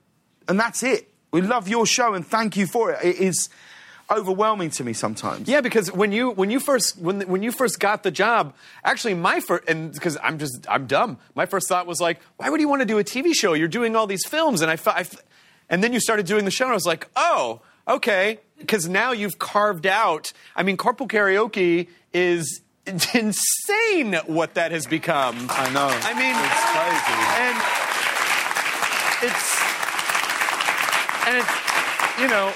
and that's it. We love your show and thank you for it. It is overwhelming to me sometimes. Yeah, because when you when you first when when you first got the job, actually my first and because I'm just I'm dumb. My first thought was like, why would you want to do a TV show? You're doing all these films, and I, I and then you started doing the show, and I was like, oh, okay, because now you've carved out. I mean, carpool karaoke is insane what that has become. I know. I mean, It's crazy. and it's and it's you know.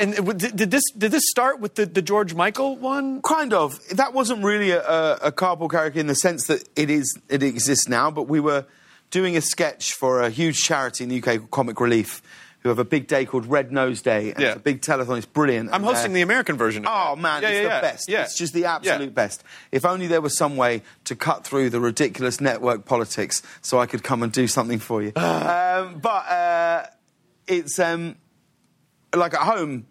And it- did this did this start with the, the George Michael one? Kind of. That wasn't really a, a, carpool karaoke in the sense that it is it exists now, but we were doing a sketch for a huge charity in the UK called Comic Relief, who have a big day called Red Nose Day. And Yeah. It's a big telethon. It's brilliant. I'm hosting the American version. Of Oh man, Yeah, it's yeah, the yeah. best. Yeah. It's just the absolute best. If only there was some way to cut through the ridiculous network politics so I could come and do something for you. <sighs> um, but uh, it's um, like at home,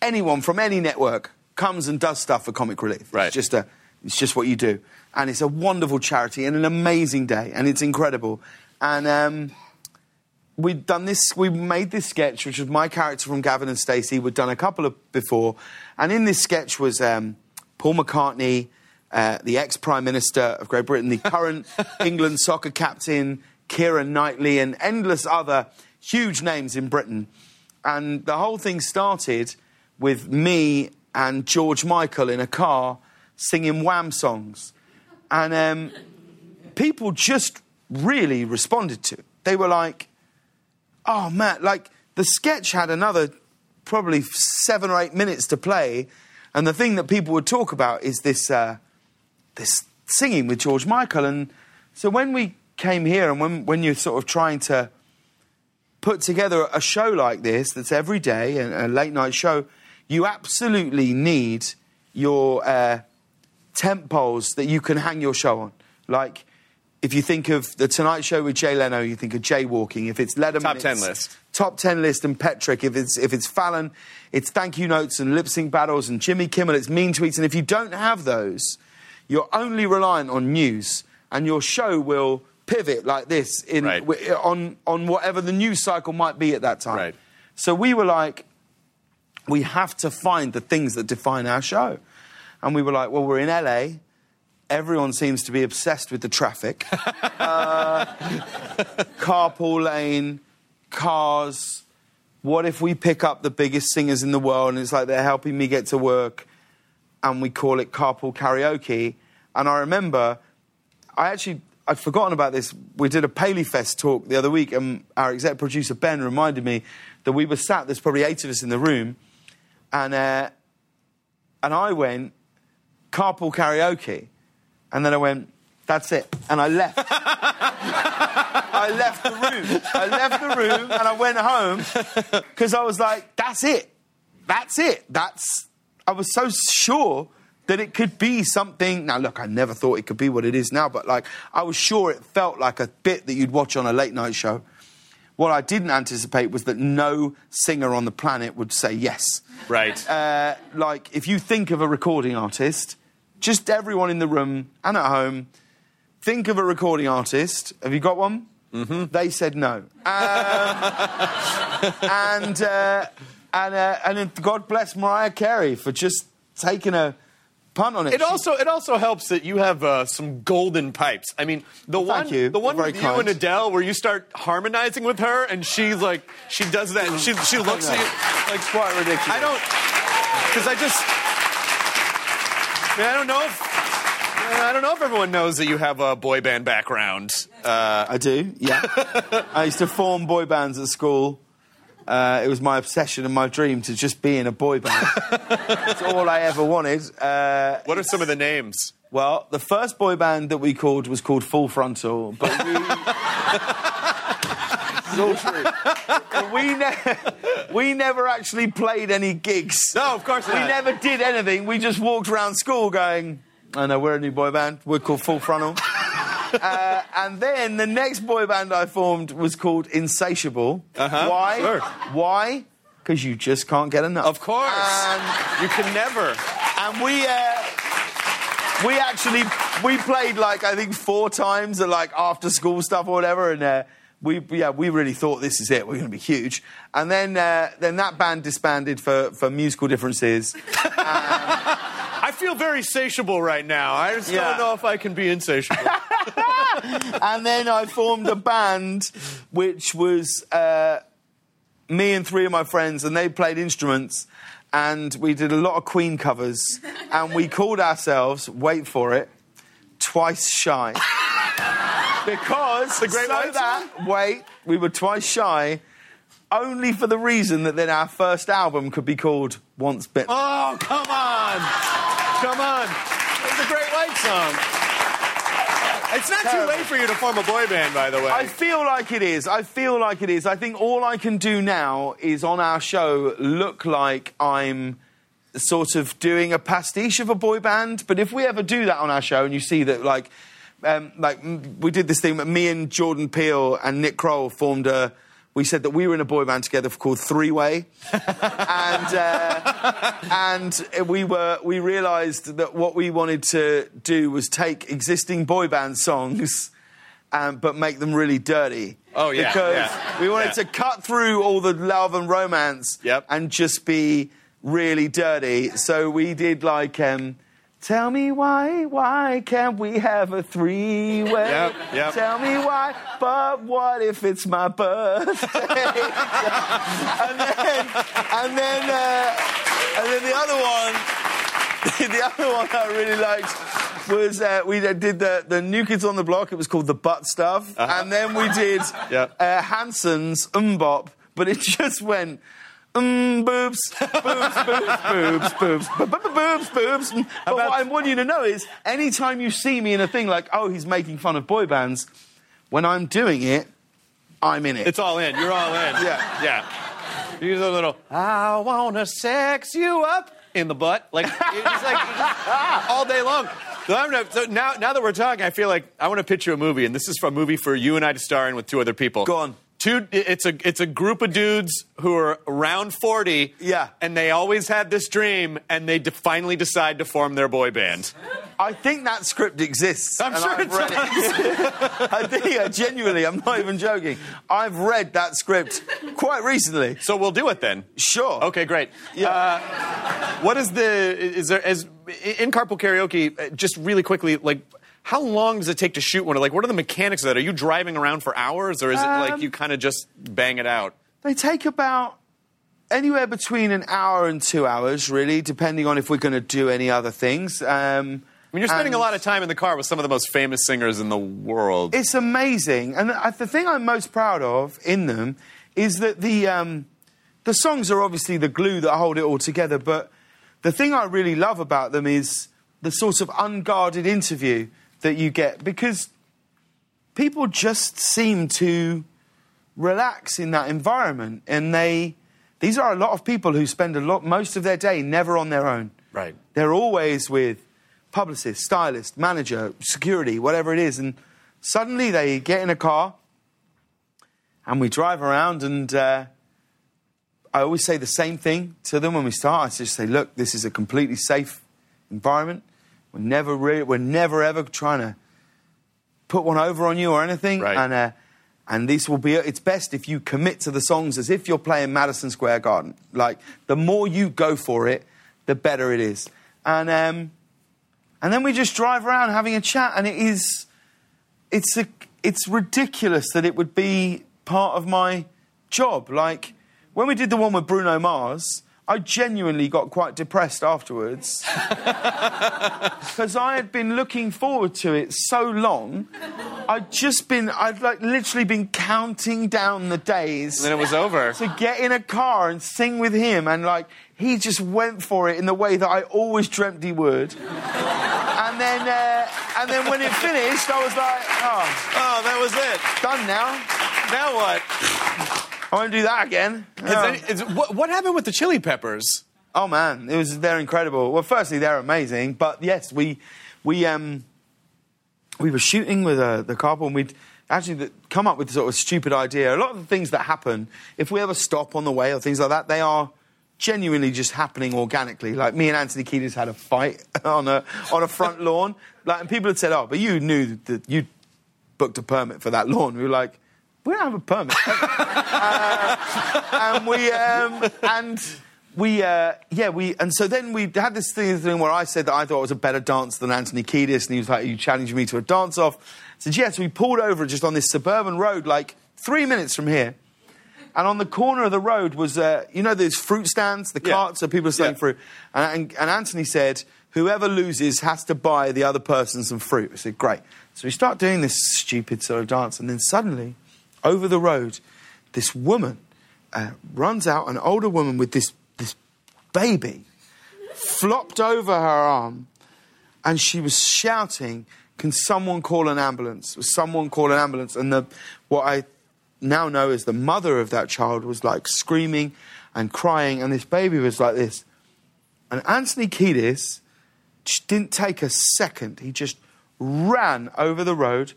anyone from any network comes and does stuff for Comic Relief. Right. It's just a, it's just what you do, and it's a wonderful charity and an amazing day, and it's incredible. And um, we'd done this, we made this sketch, which was my character from Gavin and Stacey. We'd done a couple of before, and in this sketch was um, Paul McCartney, uh, the ex Prime Minister of Great Britain, the current <laughs> England soccer captain, Keira Knightley, and endless other huge names in Britain. And the whole thing started with me and George Michael in a car singing Wham songs. And um, people just really responded to it. They were like, oh man, like the sketch had another probably seven or eight minutes to play, and the thing that people would talk about is this uh, this singing with George Michael. And so when we came here, and when when you're sort of trying to put together a show like this that's every day and a late night show, you absolutely need your uh, temp poles that you can hang your show on. Like, if you think of the Tonight Show with Jay Leno, you think of jaywalking. If it's Letterman, Top 10 list. Top ten list and Pet Tricks. If it's if it's Fallon, it's thank you notes and lip sync battles and Jimmy Kimmel. It's mean tweets. And if you don't have those, you're only reliant on news, and your show will pivot like this in Right. wi- on on whatever the news cycle might be at that time. Right. So we were like, we have to find the things that define our show. And we were like, well, we're in LA. Everyone seems to be obsessed with the traffic. <laughs> uh, carpool lane, cars. What if we pick up the biggest singers in the world and it's like they're helping me get to work and we call it carpool karaoke? And I remember, I actually, I'd forgotten about this. We did a Paley Fest talk the other week and our exec producer Ben reminded me that we were sat, there's probably eight of us in the room, and, uh, and I went, carpool karaoke. And then I went, that's it. And I left. <laughs> I left the room. I left the room and I went home because I was like, that's it. That's it. That's. I was so sure that it could be something. Now, look, I never thought it could be what it is now, but like, I was sure it felt like a bit that you'd watch on a late night show. What I didn't anticipate was that no singer on the planet would say yes. Right. Uh, like, if you think of a recording artist, just everyone in the room and at home, think of a recording artist. Have you got one? Mm-hmm. They said no. Um, <laughs> and uh, and uh, and God bless Mariah Carey for just taking a punt on it. It also it also helps that you have uh, some golden pipes. I mean, the Well, one you. the one with you and. Adele where you start harmonizing with her and she's like she does that and she she looks at you like quite ridiculous. I don't because I just I, I don't know if I don't know if everyone knows that you have a boy band background. Uh, I do, yeah. <laughs> I used to form boy bands at school. Uh, it was my obsession and my dream to just be in a boy band. <laughs> It's all I ever wanted. Uh, what are some of the names? well, the first boy band that we called was called Full Frontal, but we. <laughs> it's all true. We, ne- <laughs> we never actually played any gigs. No, of course We never did anything. We just walked around school going, I know, we're a new boy band. We're called Full Frontal. <laughs> uh, and then the next boy band I formed was called Insatiable. Uh-huh, Why? sure. Why? Because you just can't get enough. Of course, And, you can never. and we, uh, we actually, we played like, I think four times at like after school stuff or whatever. And, uh, we, yeah, we really thought this is it. We're going to be huge. And then, uh, then that band disbanded for, for musical differences. <laughs> I feel very satiable right now. I just Yeah. don't know if I can be insatiable. <laughs> and then I formed a band which was uh, me and three of my friends, and they played instruments, and we did a lot of Queen covers, and we called ourselves, wait for it, Twice Shy. <laughs> because The Great so White that wait, we were twice shy, only for the reason that then our first album could be called Once Bitten. Oh, come on. Come on. It's a great white song. It's not too late for you to form a boy band, by the way. I feel like it is. I feel like it is. I think all I can do now is on our show look like I'm sort of doing a pastiche of a boy band. But if we ever do that on our show and you see that, like, um, like we did this thing, me and Jordan Peele and Nick Kroll formed a. We said that we were in a boy band together called Three Way, <laughs> and uh, and we were we realised that what we wanted to do was take existing boy band songs um, but make them really dirty. Oh, yeah, Because yeah, we wanted yeah. to cut through all the love and romance Yep. and just be really dirty. So we did like, um, tell me why, why can't we have a three way? Yep, yep. Tell me why, but what if it's my birthday? <laughs> and then, and then, uh, and then the other one <laughs> the other one I really liked was uh, we did the, the New Kids on the Block. It was called The Butt Stuff. And then we did Yeah. uh, Hanson's MMMBop, but it <laughs> just went. Mm, <laughs> boobs, boobs, boobs, boobs, boobs, bo- bo- bo- boobs, boobs. But what I want you to know is, anytime you see me in a thing like, oh, he's making fun of boy bands, when I'm doing it, I'm in it. It's all in. You're all in. <laughs> Yeah. Yeah. You use a little, I wanna sex you up in the butt. Like, it's like all day long. So, I'm gonna, so now, now that we're talking, I feel like I want to pitch you a movie, and this is a movie for you and I to star in with two other people. Go on. Two, it's a it's a group of dudes who are around forty, Yeah. and they always had this dream, and they de- finally decide to form their boy band. I think that script exists. I'm sure I've it read it. <laughs> I think, genuinely, I'm not even joking. I've read that script quite recently. So we'll do it then. Sure. Okay, great. Yeah. Uh, what is the is there as in carpool karaoke? uh, Just really quickly, like. How long does it take to shoot one? Like, what are the mechanics of that? Are you driving around for hours, or is it like Um, you kind of just bang it out? They take about anywhere between an hour and two hours, really, depending on if we're going to do any other things. Um, I mean, you're spending a lot of time in the car with some of the most famous singers in the world. It's amazing, and the, the thing I'm most proud of in them is that the um, the songs are obviously the glue that hold it all together. But the thing I really love about them is the sort of unguarded interview that you get because people just seem to relax in that environment, and they these are a lot of people who spend a lot most of their day never on their own. Right. They're always with publicist, stylist, manager, security, whatever it is, and suddenly they get in a car and we drive around and uh, I always say the same thing to them when we start. I just say, look, this is a completely safe environment. We're never, re- we're never ever trying to put one over on you or anything. Right. And uh, and this will be. It's best if you commit to the songs as if you're playing Madison Square Garden. Like the more you go for it, the better it is. And um, and then we just drive around having a chat, and it is. It's a, it's ridiculous that it would be part of my job. Like when we did the one with Bruno Mars, I genuinely got quite depressed afterwards <laughs> because I had been looking forward to it so long. I'd just been, I'd like literally been counting down the days then it was over. to get in a car and sing with him, and like he just went for it in the way that I always dreamt he would. and then, uh, and then when it finished, I was like, oh, Oh, that was it. done now. Now what? I won't do that again. Is any, is, what, what happened with the Chili Peppers? Oh man, it was they're incredible. Well, firstly, they're amazing, but yes, we we um we were shooting with uh, the couple, and we'd actually come up with sort of a stupid idea. A lot of the things that happen, if we ever stop on the way or things like that, they are genuinely just happening organically. Like me and Anthony Kiedis had a fight <laughs> on a on a front <laughs> lawn, like, and people had said, "Oh, but you knew that you booked a permit for that lawn." We were like. We don't have a permit. <laughs> and we um, and we uh, yeah we and so then we had this thing, thing where I said that I thought I was a better dancer than Anthony Kiedis, and he was like, "You challenged me to a dance off." I said, "Yeah." So we pulled over just on this suburban road, like three minutes from here. And on the corner of the road was, uh, you know, those fruit stands, the Yeah. carts where people are selling Yeah. fruit. And, and, and Anthony said, whoever loses has to buy the other person some fruit. I said, great. So we start doing this stupid sort of dance, and then suddenly, over the road, this woman uh, runs out, an older woman with this, this baby flopped over her arm, and she was shouting, "Can someone call an ambulance? Someone call an ambulance!" And the what I now know is the mother of that child was like screaming and crying, and this baby was like this. And Anthony Kiedis didn't take a second. He just ran over the road,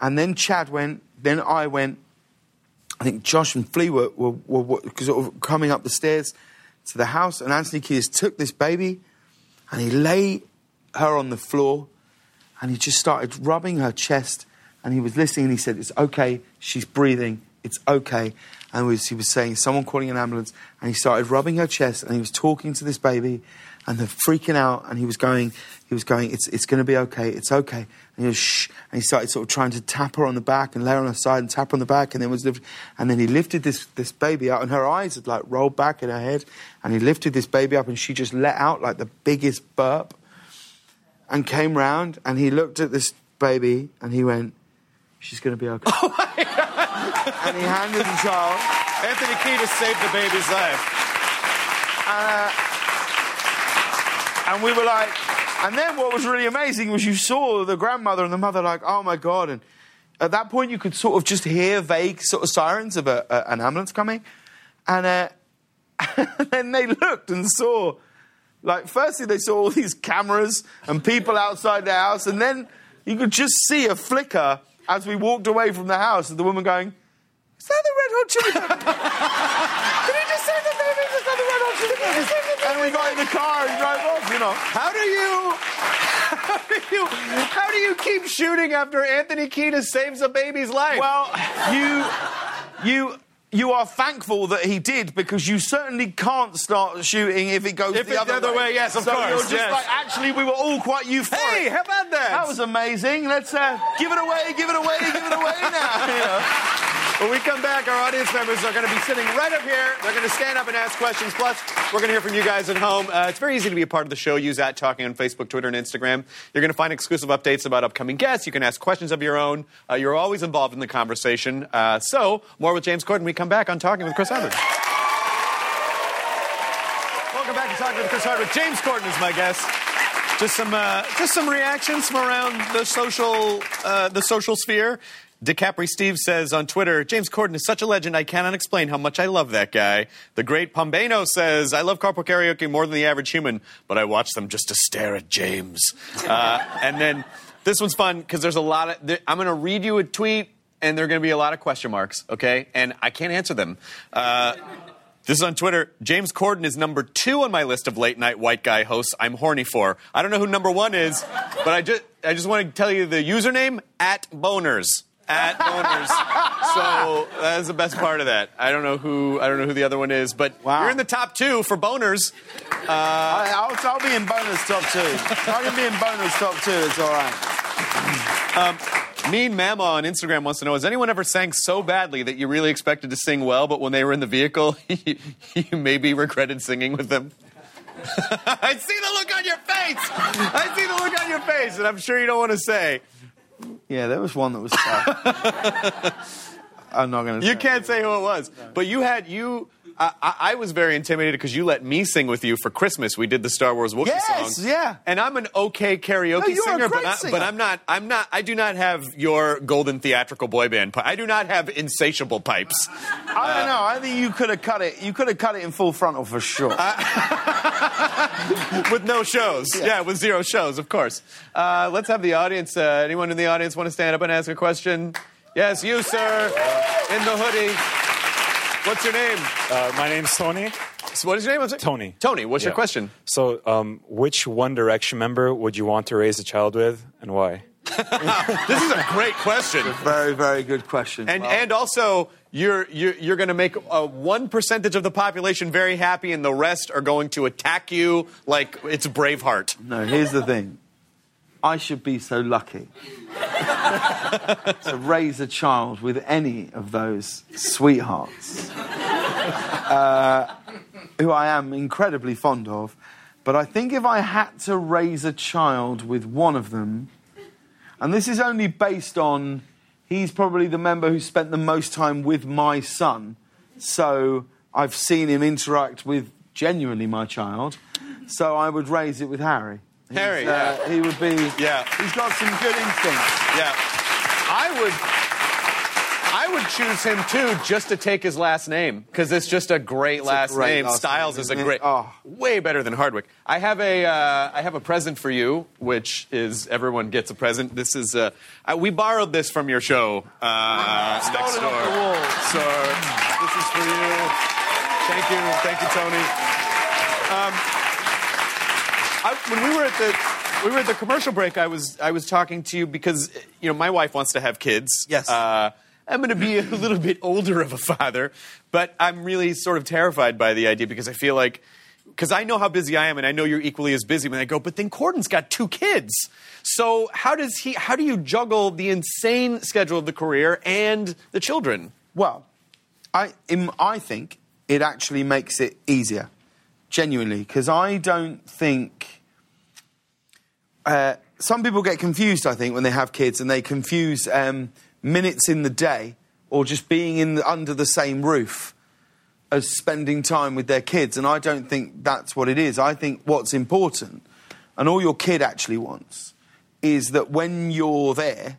and then Chad went, then I went. I think Josh and Flea were, were, were, were sort of coming up the stairs to the house, and Anthony Kiedis took this baby and he lay her on the floor and he just started rubbing her chest and he was listening and he said, It's okay, she's breathing, it's okay. And was, he was saying, Someone calling an ambulance. And he started rubbing her chest and he was talking to this baby and they're freaking out and he was going, he was going, It's, it's going to be okay, it's okay. And he was shh. And he started sort of trying to tap her on the back and lay her on her side and tap her on the back and then was lift, and then he lifted this, this baby out and her eyes had like rolled back in her head and he lifted this baby up and she just let out like the biggest burp and came round and he looked at this baby and he went, She's going to be okay. <laughs> Oh and he handed the child. Anthony Kiedis saved the baby's life. And uh, we were like, and then what was really amazing was you saw the grandmother and the mother like, oh my God. And at that point, you could sort of just hear vague sort of sirens of a, a, an ambulance coming. And, uh, and <laughs> then they looked and saw, like, firstly, they saw all these cameras and people outside the house. And then you could just see a flicker as we walked away from the house of the woman going, is that the Red Hot Chili Peppers? <laughs> Did he just say the baby? Is that the Red Hot Chili Peppers? We got in the car and drove off, you know. How do you. <laughs> How do you, how do you keep shooting after Anthony Kiedis saves a baby's life? Well, you, you, you are thankful that he did because you certainly can't start shooting if it goes If the, other the other way, yes, of so course, You're just yes. like, actually, we were all quite euphoric. hey, how about that? that was amazing. Let's uh, give it away, give it away, give it away now. <laughs> You know? When we come back, our audience members are going to be sitting right up here. They're going to stand up and ask questions. Plus, we're going to hear from you guys at home. Uh, it's very easy to be a part of the show. Use at Talking on Facebook, Twitter, and Instagram. You're going to find exclusive updates about upcoming guests. You can ask questions of your own. Uh, you're always involved in the conversation. Uh, so, more with James Corden we come back on Talking with Chris Hardwick. Welcome back to Talking with Chris Hardwick. James Corden is my guest. Just some, uh, just some reactions from around the social, uh, the social sphere. DiCapri Steve says on Twitter, James Corden is such a legend, I cannot explain how much I love that guy. The great Pombano says, I love carpool karaoke more than the average human, but I watch them just to stare at James. Uh, <laughs> and then this one's fun because there's a lot of, I'm going to read you a tweet and there are going to be a lot of question marks, okay? And I can't answer them. Uh, this is on Twitter. James Corden is number two on my list of late night white guy hosts I'm horny for. I don't know who number one is, but I just I just want to tell you the username at boners. At boners. so that's the best part of that. I don't know who I don't know who the other one is, but Wow. you're in the top two for boners. Uh, I, I'll, I'll be in bonus top two. I can be in bonus top two. It's all right. Um, mean Mama on Instagram wants to know: Has anyone ever sang so badly that you really expected to sing well, but when they were in the vehicle, <laughs> you, you maybe regretted singing with them? <laughs> I see the look on your face. I see the look on your face, and I'm sure you don't want to say. Yeah, there was one that was. <laughs> I'm not going to. You can't say who it was, but you had you. I, I, I was very intimidated because you let me sing with you for Christmas. We did the Star Wars Wookiee Yes, song. yeah. And I'm an okay karaoke No, you're a singer, but, great I, singer. but I'm not. I'm not. I do not have your golden theatrical boy band. pi- I do not have insatiable pipes. I don't know. I think you could have cut it. You could have cut it in full frontal for sure. <laughs> with no shows. Yeah. with zero shows, of course. Uh, let's have the audience. Uh, anyone in the audience want to stand up and ask a question? Yes, you, sir, in the hoodie. What's your name? Uh, my name's Tony. So what is your name? I'm? Tony. Tony, what's your question? So, um, which One Direction member would you want to raise a child with, and why? <laughs> This is a great question. very, very good question. And Well, and also you're you're, you're going to make uh, one percentage of the population very happy, and the rest are going to attack you like it's Braveheart. no, here's the thing. I should be so lucky to raise a child with any of those sweethearts, uh, who I am incredibly fond of. But I think if I had to raise a child with one of them, and this is only based on he's probably the member who spent the most time with my son, so I've seen him interact with genuinely my child. So I would raise it with Harry. Harry, uh, yeah. he would be. Yeah. he's got some good instincts. Yeah, I would. I would choose him too, just to take his last name because it's just a great last great name. last Styles name, is a great, Oh. way better than Hardwick. I have a, uh, I have a present for you, which is everyone gets a present. This is, uh, uh, we borrowed this from your show uh, Stole next door. off the wall. So this is for you. Thank you, thank you, Tony. Um, I, when we were at the we were at the commercial break, I was I was talking to you because you know my wife wants to have kids. Yes. Uh, I'm going to be a little bit older of a father, but I'm really sort of terrified by the idea because I feel like because I know how busy I am, and I know you're equally as busy. When I go, but then Corden's got two kids. So how does he? How do you juggle the insane schedule of the career and the children? Well, I, I think it actually makes it easier, genuinely, because I don't think. Uh, some people get confused, I think, when they have kids and they confuse um, minutes in the day or just being in the, under the same roof as spending time with their kids. And I don't think that's what it is. I think what's important, and all your kid actually wants, is that when you're there,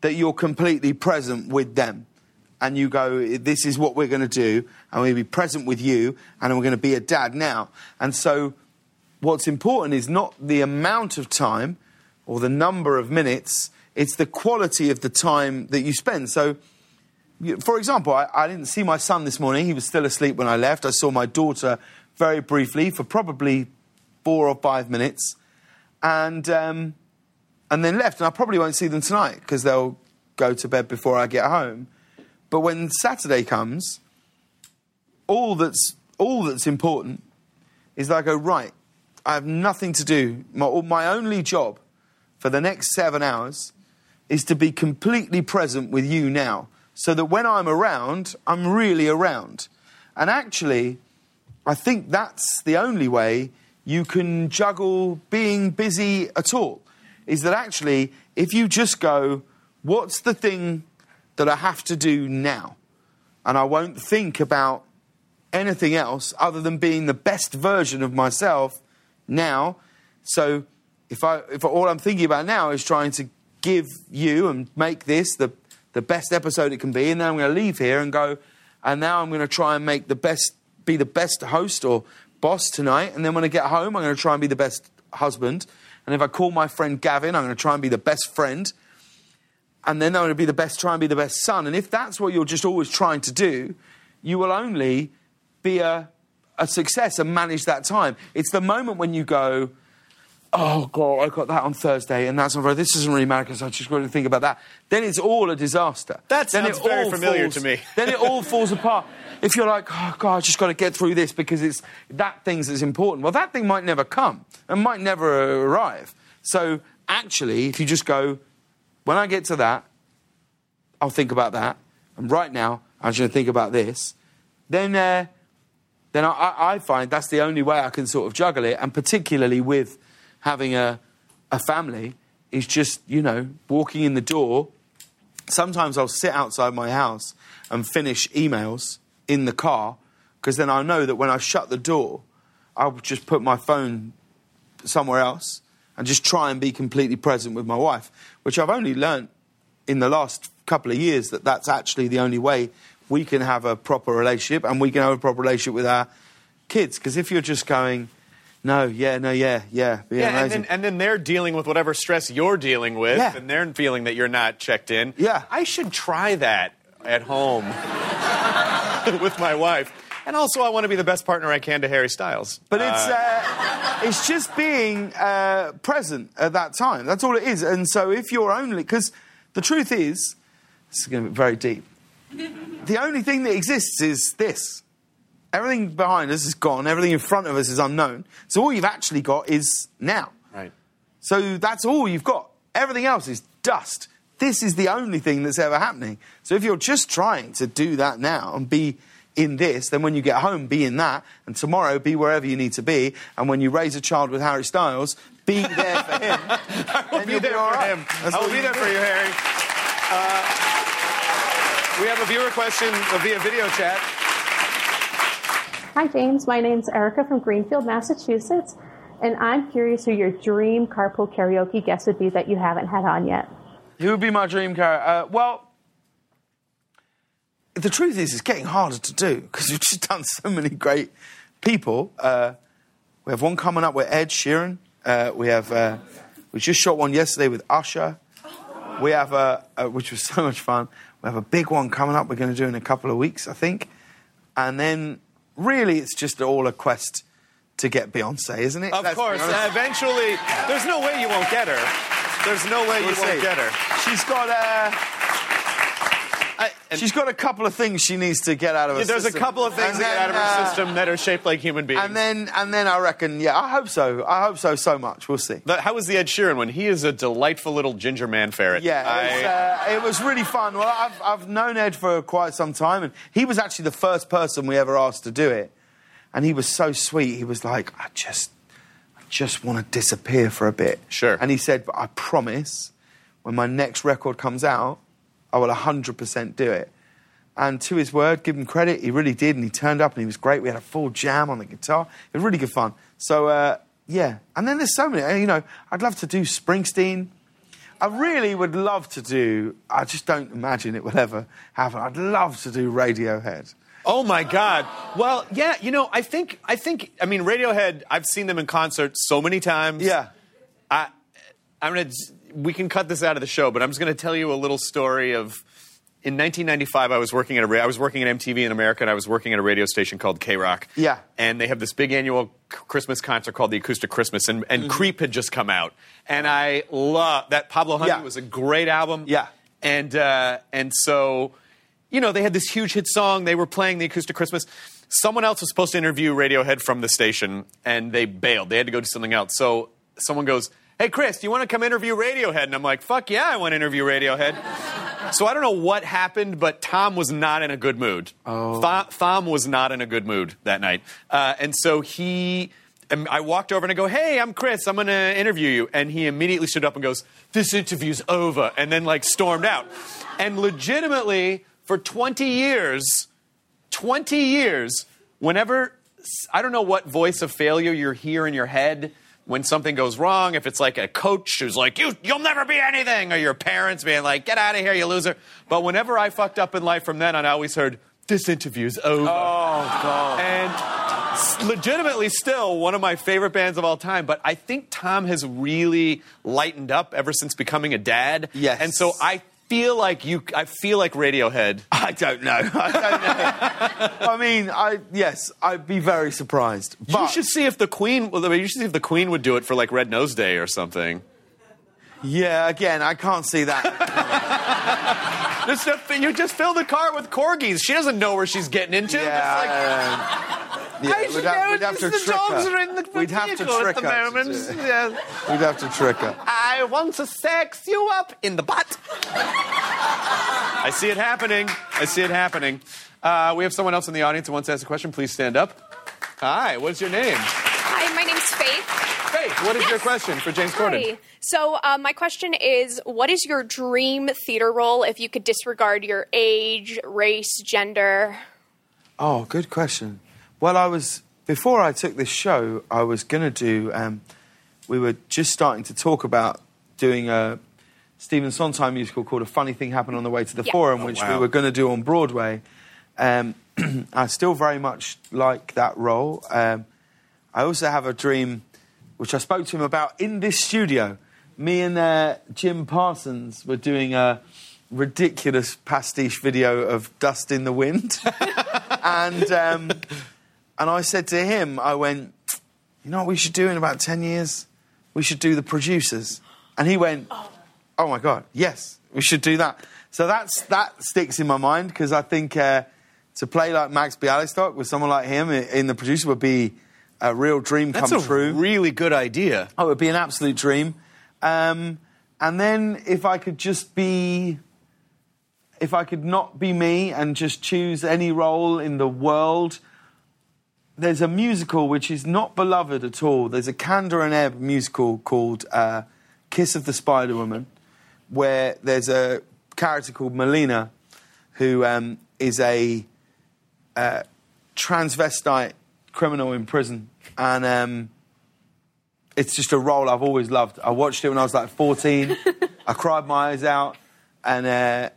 that you're completely present with them. And you go, this is what we're going to do, and we'll be present with you, and we're going to be a dad now. And so, what's important is not the amount of time or the number of minutes, it's the quality of the time that you spend. So, for example, I, I didn't see my son this morning. He was still asleep when I left. I saw my daughter very briefly for probably four or five minutes, and um, and then left. And I probably won't see them tonight because they'll go to bed before I get home. But when Saturday comes, all that's all that's important is that I go right. I have nothing to do. My, my only job for the next seven hours is to be completely present with you now, so that when I'm around, I'm really around. And actually, I think that's the only way you can juggle being busy at all. Is that actually, if you just go, what's the thing that I have to do now? And I won't think about anything else other than being the best version of myself now. So if I if all I'm thinking about now is trying to give you and make this the the best episode it can be, and then I'm going to leave here and go, and now I'm going to try and make the best be the best host or boss tonight, and then when I get home, I'm going to try and be the best husband. And if I call my friend Gavin, I'm going to try and be the best friend and then I'm going to be the best, try and be the best son. And if that's what you're just always trying to do, you will only be a, a success and manage that time. It's the moment when you go, oh, God, I got that on Thursday and that's on Friday. This doesn't really matter because I just got to think about that. Then it's all a disaster. That Then sounds very all familiar falls- to me. <laughs> then it all falls apart. If you're like, oh, God, I just got to get through this because it's that thing that's important. Well, that thing might never come and might never arrive. So actually, if you just go, when I get to that, I'll think about that. And right now, I'm just going to think about this. Then, uh, then I- I, find that's the only way I can sort of juggle it. And particularly with having a, a family, is just, you know, walking in the door. Sometimes I'll sit outside my house and finish emails in the car because then I know that when I shut the door, I'll just put my phone somewhere else and just try and be completely present with my wife, which I've only learnt in the last couple of years that that's actually the only way we can have a proper relationship and we can have a proper relationship with our kids. Because if you're just going, no, yeah, no, yeah, yeah, Yeah, and then, and then they're dealing with whatever stress you're dealing with, Yeah. and they're feeling that you're not checked in. Yeah. I should try that at home <laughs> with my wife. And also, I want to be the best partner I can to Harry Styles. But it's uh, it's just being uh, present at that time. That's all it is. And so if you're only because the truth is, this is going to be very deep. The only thing that exists is this. Everything behind us is gone. Everything in front of us is unknown. So all you've actually got is now. right. So that's all you've got. Everything else is dust. This is the only thing that's ever happening. So if you're just trying to do that now and be in this, then when you get home, be in that, and tomorrow be wherever you need to be. And when you raise a child with Harry Styles, be there for him. <laughs> I'll be you'll there all for him. That's I'll be there for you, Harry. Uh, we have a viewer question via video chat. Hi, James. My name's Erica from Greenfield, Massachusetts, and I'm curious who your dream carpool karaoke guest would be that you haven't had on yet. Who would be my dream car? Uh, well, the truth is, it's getting harder to do because <laughs> we've just done so many great people. Uh, we have one coming up with Ed Sheeran. Uh, we have uh, we just shot one yesterday with Usher. We have a, a which was <laughs> so much fun. We have a big one coming up. We're going to do in a couple of weeks, I think. And then, really, it's just all a quest to get Beyonce, isn't it? Of Let's course, uh, eventually, there's no way you won't get her. There's no way you We'll won't get her. She's got uh, she's got a couple of things she needs to get out of her There's a system. couple of things And that get out of her uh, system that are shaped like human beings. And then and then I reckon, yeah, I hope so. I hope so so much. We'll see. The- how was the Ed Sheeran one? He is a delightful little ginger man ferret. Yeah, I- it's, uh, it was really fun. Well, I've, I've known Ed for quite some time, and he was actually the first person we ever asked to do it. And he was so sweet. He was like, I just, I just want to disappear for a bit. Sure. And he said, but I promise, when my next record comes out, I will 100% do it. And to his word, give him credit, he really did, and he turned up and he was great. We had a full jam on the guitar. It was really good fun. So, uh, yeah. And then there's so many, uh, you know, I'd love to do Springsteen. I really would love to do, I just don't imagine it will ever happen. I'd love to do Radiohead. Oh my God! Well, yeah, you know, I think, I think, I mean, Radiohead. I've seen them in concert so many times. Yeah. I, I'm gonna. We can cut this out of the show, but I'm just gonna tell you a little story of. In 1995, I was working at a I was working at MTV in America, and I was working at a radio station called KROQ. Yeah. And they have this big annual Christmas concert called the Acoustic Christmas, and, and Creep had just come out, and I love that. Pablo Honey Yeah. was a great album. Yeah. And uh, and so, you know, they had this huge hit song. They were playing the Acoustic Christmas. Someone else was supposed to interview Radiohead from the station, and they bailed. They had to go do something else. So someone goes, "Hey, Chris, do you want to come interview Radiohead?" And I'm like, "Fuck yeah, I want to interview Radiohead." so I don't know what happened, but Thom was not in a good mood. Oh. Thom was not in a good mood that night, uh, and so he. And I walked over and I go, "Hey, I'm Chris. I'm going to interview you." And he immediately stood up and goes, "This interview's over," and then like stormed out. And legitimately, for 20 years, 20 years, whenever I don't know what voice of failure you hear in your head when something goes wrong, if it's like a coach who's like, you, you'll never be anything, or your parents being like, get out of here, you loser. But whenever I fucked up in life from then on, I always heard, this interview's over. Oh, God. And legitimately still one of my favorite bands of all time. But I think Thom has really lightened up ever since becoming a dad. Yes. And so I feel like you, I feel like Radiohead. <laughs> I don't know. I don't know. I mean, I yes, I'd be very surprised. But you should see if the Queen. Well, I mean, you should see if the Queen would do it for like Red Nose Day or something. yeah, again, I can't see that. <laughs> Just you just fill the car with corgis. She doesn't know where she's getting into. yeah, yeah, I we'd should have, know we'd have to the trick dogs her. are in the We'd have to trick at the her. moment. to- <laughs> Yeah. We'd have to trick her. I want to sex you up in the butt. I see it happening. I see it happening. Uh, we have someone else in the audience who wants to ask a question. Please stand up. Hi, what's your name? Hi, my name's Faith. Faith, what is your question for James Corden? Hi. So, uh, my question is what is your dream theater role if you could disregard your age, race, gender? Oh, good question. Well, I was before I took this show, I was going to do. Um, we were just starting to talk about doing a Stephen Sondheim musical called "A Funny Thing Happened on the Way to the Yeah. Forum," Oh, which wow. we were going to do on Broadway. Um, <clears throat> I still very much like that role. Um, I also have a dream, which I spoke to him about in this studio. Me and uh, Jim Parsons were doing a ridiculous pastiche video of "Dust in the Wind." <laughs> and um, and I said to him, I went, you know what we should do in about ten years? We should do the producers. And he went, oh, my god, yes, we should do that. So that's that sticks in my mind because I think uh, to play like Max Bialystock with someone like him in the producer would be a real dream come true. That's a true. really good idea. Oh, it would be an absolute dream. Um, and then if I could just be, if I could not be me and just choose any role in the world, there's a musical which is not beloved at all. There's a Kander and Ebb musical called uh, Kiss of the Spider Woman, where there's a character called Molina who um, is a uh, transvestite criminal in prison. And. Um, it's just a role I've always loved. I watched it when I was like 14. <laughs> I cried my eyes out, and uh,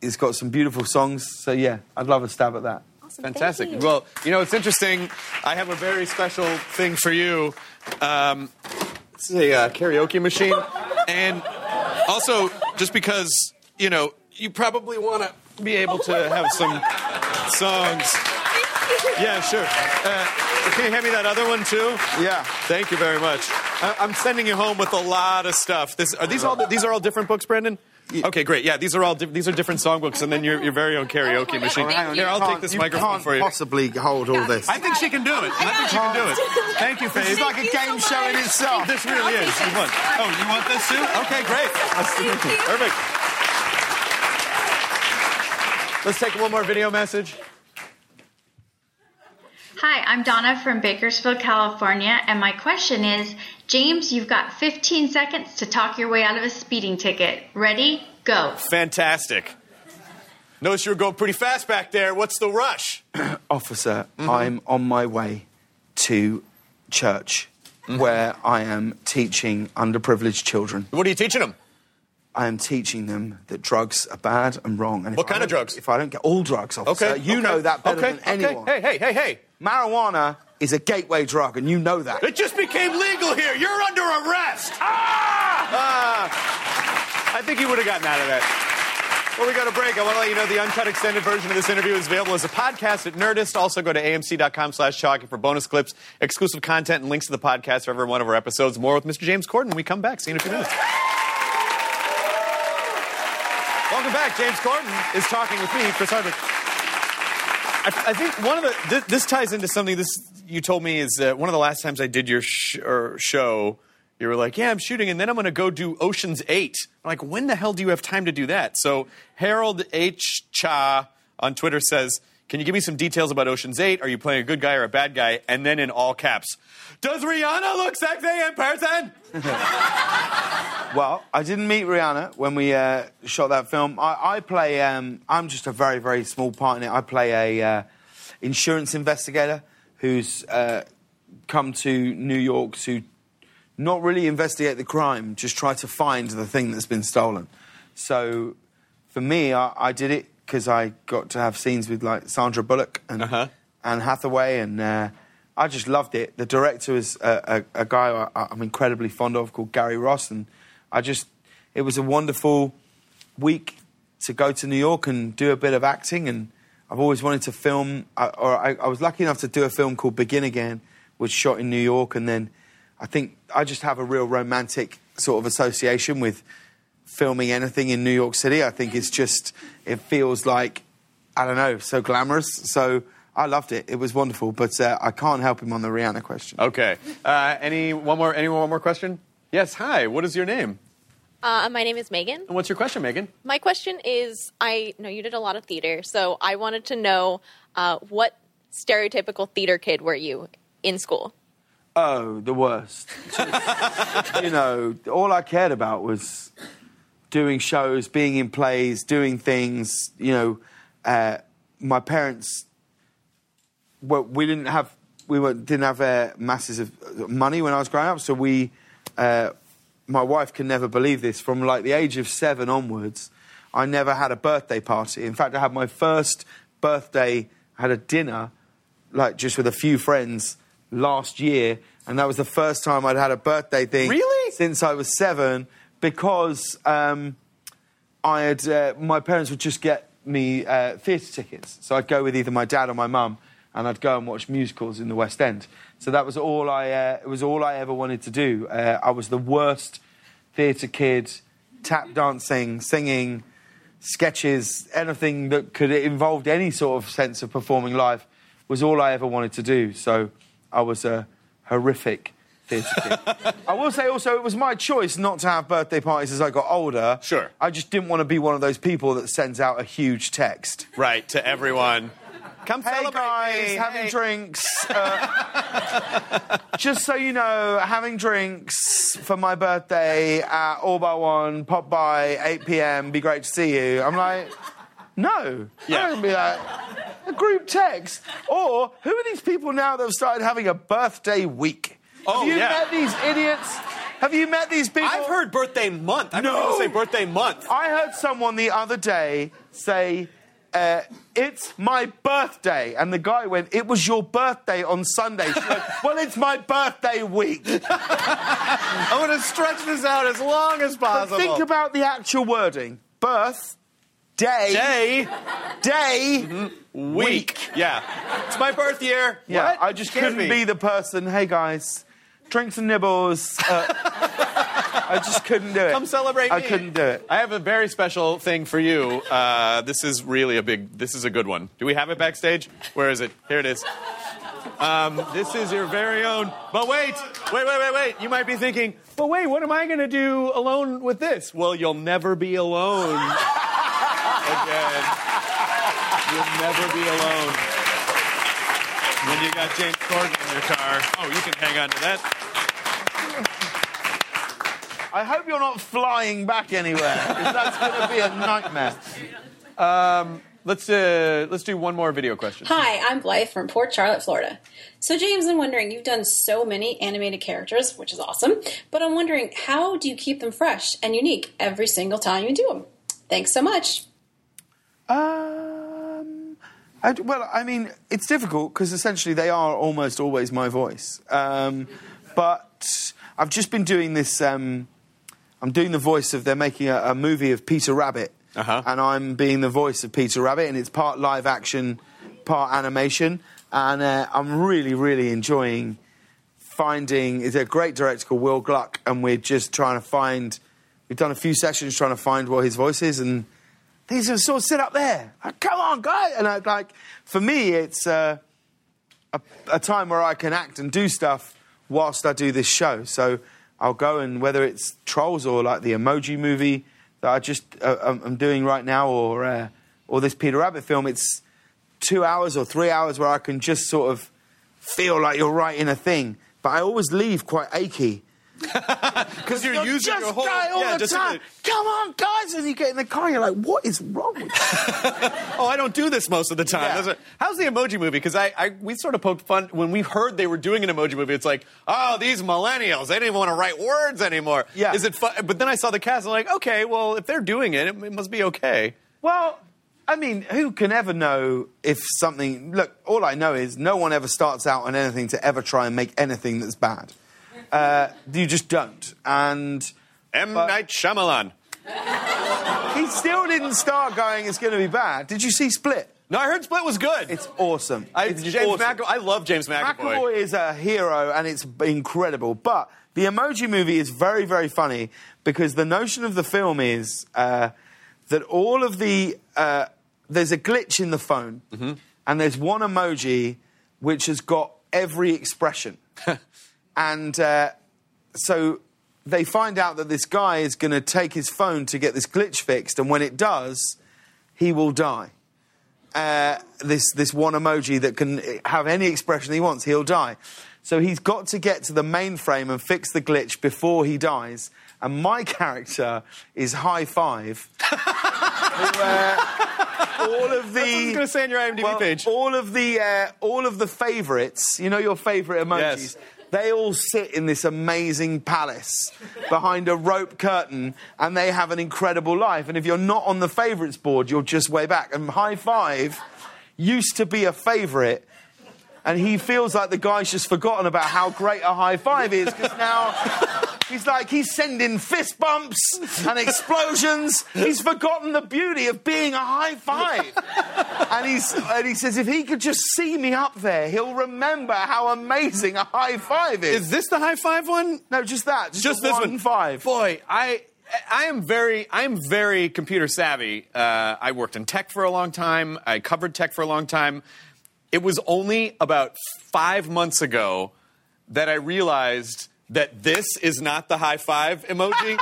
it's got some beautiful songs. So yeah, I'd love a stab at that. Awesome. Fantastic. Thank you. Well, you know, it's interesting. I have a very special thing for you. Um, it's a uh, karaoke machine. <laughs> and also, just because, you know, you probably want to be able to have some songs. Yeah, sure. Uh, can you hand me that other one, too? Yeah. Thank you very much. I- I'm sending you home with a lot of stuff. This, are these all? These are all different books, Brandon. Okay, great. Yeah, these are all di- these are different songbooks, and then your your very own karaoke machine. wonderful. Thank Here, you. I'll take this you microphone can't for you. possibly hold all this. I think she can do it. I think she can do it. Thank you, Faith. It's like a game so show in itself. This really is. You want? Oh, you want this too? Okay, great. Thank you. Perfect. Let's take one more video message. Hi, I'm Donna from Bakersfield, California, and my question is James, you've got 15 seconds to talk your way out of a speeding ticket. Ready? Go. Fantastic. Notice you were going pretty fast back there. What's the rush? <coughs> Officer, mm-hmm. I'm on my way to church mm-hmm. where I am teaching underprivileged children. What are you teaching them? I am teaching them that drugs are bad and wrong. And What kind of drugs? If I don't get all drugs, officer, Okay. you okay, know that better okay, than anyone. Okay. Hey, hey, hey, hey. Marijuana is a gateway drug, and you know that. It just became legal here. You're under arrest. Ah! I think he would have gotten out of that. Before we go to break, I want to let you know the uncut extended version of this interview is available as a podcast at Nerdist. Also, go to amc.com slash talking for bonus clips, exclusive content, and links to the podcast for every one of our episodes. More with Mr. James Corden when we come back. See you in a few minutes. Welcome back. James Corden is talking with me, Chris Hardwick. I, I think one of the this, this ties into something this you told me is uh, one of the last times I did your sh- show. You were like, "Yeah, I'm shooting, and then I'm going to go do Ocean's 8. I'm like, when the hell do you have time to do that? So Harold H. Cha on Twitter says, "Can you give me some details about Ocean's 8? Are you playing a good guy or a bad guy?" And then in all caps, "Does Rihanna look sexy in person?" <laughs> Well, I didn't meet Rihanna when we uh, shot that film. I, I play. Um, I'm just a very, very small part in it. I play a uh, insurance investigator who's uh, come to New York to not really investigate the crime, just try to find the thing that's been stolen. So, for me, I, I did it because I got to have scenes with like Sandra Bullock and Uh-huh. Anne Hathaway, and uh, I just loved it. The director was a, a, a guy I, I'm incredibly fond of called Gary Ross, and I just it was a wonderful week to go to New York and do a bit of acting. And I've always wanted to film, or I, I was lucky enough to do a film called Begin Again, which shot in New York. And then I think I just have a real romantic sort of association with filming anything in New York City. I think it's just it feels like I don't know, so glamorous. So I loved it. It was wonderful. But uh, I can't help him on the Rihanna question. Okay. Uh, any one more? Anyone one more question? Yes. Hi. What is your name? Uh, my name is Megan. And what's your question, Megan? My question is I know you did a lot of theater, so I wanted to know uh, what stereotypical theater kid were you in school? Oh, the worst. Just, <laughs> you know, all I cared about was doing shows, being in plays, doing things. You know, uh, my parents, well, we didn't have, we didn't have uh, masses of money when I was growing up, so we, uh, my wife can never believe this. From like the age of seven onwards, I never had a birthday party. In fact, I had my first birthday, I had a dinner, like just with a few friends last year, and that was the first time I'd had a birthday thing Really? since I was seven because um, I had uh, my parents would just get me uh, theatre tickets, so I'd go with either my dad or my mum, and I'd go and watch musicals in the West End. So that was all I uh, it was all I ever wanted to do. Uh, I was the worst theatre kid, tap dancing, singing, sketches, anything that could involved any sort of sense of performing live was all I ever wanted to do. So I was a horrific theatre kid. <laughs> I will say also it was my choice not to have birthday parties as I got older. Sure. I just didn't want to be one of those people that sends out a huge text. Right to everyone. Come Hey celebrate guys, me. having Hey. drinks. Uh, <laughs> just so you know, having drinks for my birthday at All Bar One, pop by, 8 p.m., be great to see you. I'm like, no. Yeah. I'm to be like, a group text. Or who are these people now that have started having a birthday week? Oh, have you yeah. met these idiots? Have you met these people? I've heard birthday month. I've No. say birthday month. I heard someone the other day say, uh, "It's my birthday," and the guy went, "It was your birthday on Sunday." She went, <laughs> "Well, it's my birthday week." I'm going to stretch this out as long as But possible. think about the actual wording: birth, day, day, day, week. Yeah. It's my birth year. Yeah, What? I just Can't couldn't be. the person. Hey guys, drinks and nibbles. Uh, I just couldn't do it. Come celebrate I me. couldn't do it. I have a very special thing for you. Uh, this is really a big. This is a good one. Do we have it backstage? Where is it? Here it is. Um, this is your very own. But wait, wait, wait, wait, wait. You might be thinking, but wait, what am I going to do alone with this? Well, you'll never be alone <laughs> again. You'll never be alone. When you got James Corden in your car. Oh, you can hang on to that. I hope you're not flying back anywhere, because that's going to be a nightmare. let's uh, let's do one more video question. Hi, I'm Blythe from Port Charlotte, Florida. So, James, I'm wondering, you've done so many animated characters, which is awesome, but I'm wondering, how do you keep them fresh and unique every single time you do them? Thanks so much. Um, I, well, I mean, it's difficult because essentially they are almost always my voice. Um, but I've just been doing this. Um, I'm doing the voice of. They're making a, a movie of Peter Rabbit, Uh-huh. and I'm being the voice of Peter Rabbit, and it's part live action, part animation, and uh, I'm really, really enjoying finding. It's a great director called Will Gluck, and we're just trying to find. We've done a few sessions trying to find what his voice is, and these are sort of sit up there. Like, Come on, guy! And I, like, for me, it's uh, a, a time where I can act and do stuff whilst I do this show. So I'll go and whether it's Trolls or like the Emoji movie that I just uh, I'm I'm doing right now, or uh, or this Peter Rabbit film, it's two hours or three hours where I can just sort of feel like you're right in a thing. But I always leave quite achy. <laughs> Because you're, using just your whole guy all yeah, the time. Come on, guys! And you get in the car, you're like, "What is wrong with you?" <laughs> Oh, I don't do this most of the time. Yeah. What- how's the emoji movie? Because I, I, we sort of poked fun when we heard they were doing an emoji movie. It's like, oh, these millennials, they didn't even want to write words anymore. Yeah. Is it fun? But then I saw the cast, and I'm like, okay, well, if they're doing it, it, it must be okay. Well, I mean, who can ever know if something. Look, all I know is no one ever starts out on anything to ever try and make anything that's bad. Uh, you just don't. And M. But- Night Shyamalan. he still didn't start going, it's going to be bad. Did you see Split? No, I heard Split was good. It's awesome. I, it's James awesome. McAvoy. I love James McAvoy. McAvoy is a hero and it's incredible. But the Emoji Movie is very, very funny because the notion of the film is uh, that all of the uh, there's a glitch in the phone, and there's one emoji which has got every expression, <laughs> and uh, so they find out that this guy is going to take his phone to get this glitch fixed, and when it does, he will die uh, this this one emoji that can have any expression he wants, he'll die. So he's got to get to the mainframe and fix the glitch before he dies. And my <laughs> character is High Five. who, uh, all of <laughs> the I gonna say on your IMDb well, page. All of the uh, all of the favourites, you know your favourite emojis. Yes. They all sit in this amazing palace behind a rope curtain and they have an incredible life. And if you're not on the favourites board, you're just way back. And High Five used to be a favourite. And he feels like the guy's just forgotten about how great a high five is because now he's like, he's sending fist bumps and explosions. He's forgotten the beauty of being a high five. And, he's, and he says, if he could just see me up there, he'll remember how amazing a high five is. Is this the high five one? no, just that. Just, Just this one one. five. Boy, I I am very I am very computer savvy. Uh, I worked in tech for a long time. I covered tech for a long time. It was only about five months ago that I realized that this is not the high five emoji.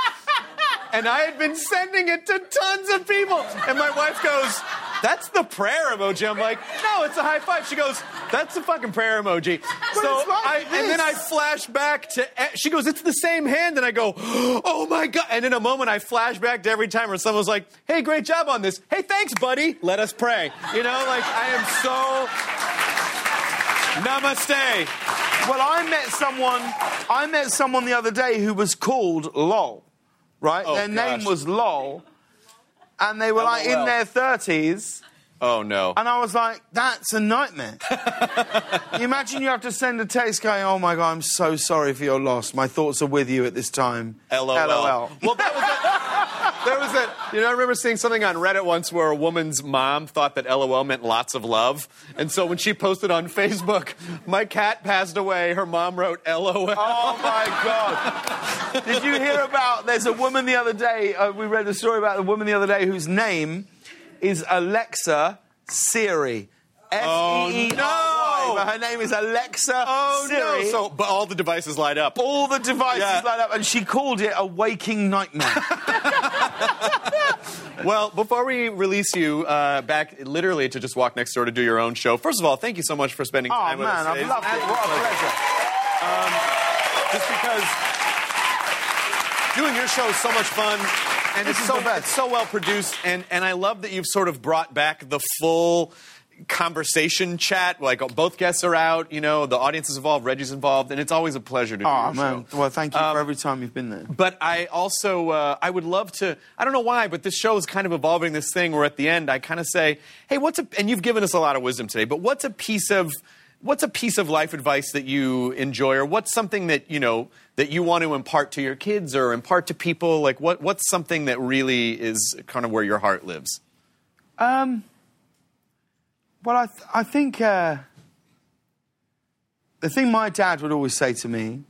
<laughs> and I had been sending it to tons of people. And my wife goes, That's the prayer emoji. I'm like, No, it's a high five. She goes, That's the fucking prayer emoji. so it's like I, and then I flash back to, she goes, It's the same hand. And I go, Oh my God. And in a moment, I flash back to every time where someone was like, Hey, great job on this. Hey, thanks, buddy. Let us pray. You know, like, I am so. Namaste. Well, I met someone. I met someone the other day who was called LOL. Right, Oh, their name was LOL, and they were oh, like in LOL. their thirties. Oh no. And I was like, that's a nightmare. you <laughs> imagine you have to send a text going, oh my God, I'm so sorry for your loss. My thoughts are with you at this time. LOL. LOL. Well, that was a, <laughs> there was a, you know, I remember seeing something on Reddit once where a woman's mom thought that LOL meant lots of love. And so when she posted on Facebook, my cat passed away, her mom wrote LOL. Oh my God. Did you hear about? There's a woman the other day, uh, we read a story about a woman the other day whose name is Alexa Seery. S E E R Y. Oh, no. But her name is Alexa Oh, Seery. no. So, but all the devices light up. all the devices Yeah. light up, and she called it a waking nightmare. <laughs> <laughs> Well, before we release you uh, back literally to just walk next door to do your own show, first of all, thank you so much for spending oh time with man, us. I've It's loved it. What a absolute pleasure. just because doing your show is so much fun. And it's so best. it's so well produced, and and I love that you've sort of brought back the full conversation chat. Like both guests are out, you know, the audience is involved, Reggie's involved, and it's always a pleasure to do Oh man! show. Well, thank you Um, for every time you've been there. But I also uh, I would love to. I don't know why, but this show is kind of evolving this thing where at the end I kind of say, "Hey, what's a?" And you've given us a lot of wisdom today, but what's a piece of what's a piece of life advice that you enjoy, or what's something that you know that you want to impart to your kids or impart to people? Like what what's something that really is kind of where your heart lives? Um, well, I, th- I think uh, the thing my dad would always say to me,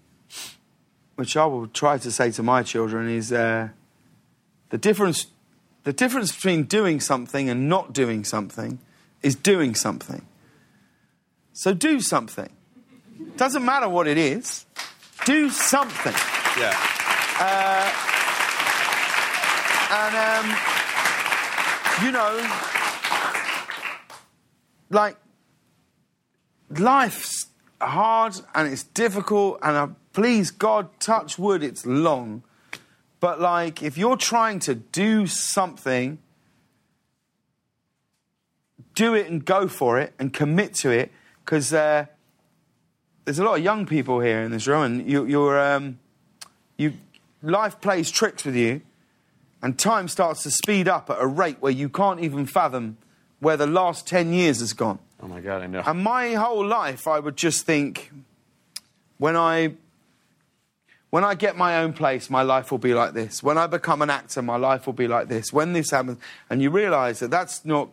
which I will try to say to my children, is uh, the difference. The difference between doing something and not doing something is doing something. So do something. Doesn't matter what it is. Do something. Yeah. Uh, and um, you know, like life's hard and it's difficult, and uh, please God, touch wood, it's long. But like, if you're trying to do something, do it and go for it and commit to it, because uh, there's a lot of young people here in this room, and you, you're um, you life plays tricks with you, and time starts to speed up at a rate where you can't even fathom where the last ten years has gone. Oh my God, I know. And my whole life, I would just think, when I when I get my own place, my life will be like this. When I become an actor, my life will be like this. When this happens, and you realise that that's not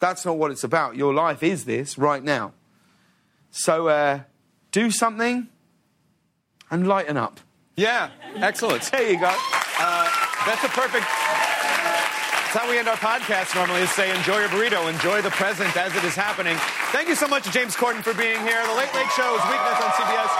that's not what it's about. Your life is this right now. So uh, do something and lighten up. Yeah, excellent. There you go. Uh, that's a perfect. That's how we end our podcast normally is say, enjoy your burrito, enjoy the present as it is happening. Thank you so much to James Corden for being here. The Late Late Show is weeknights on CBS.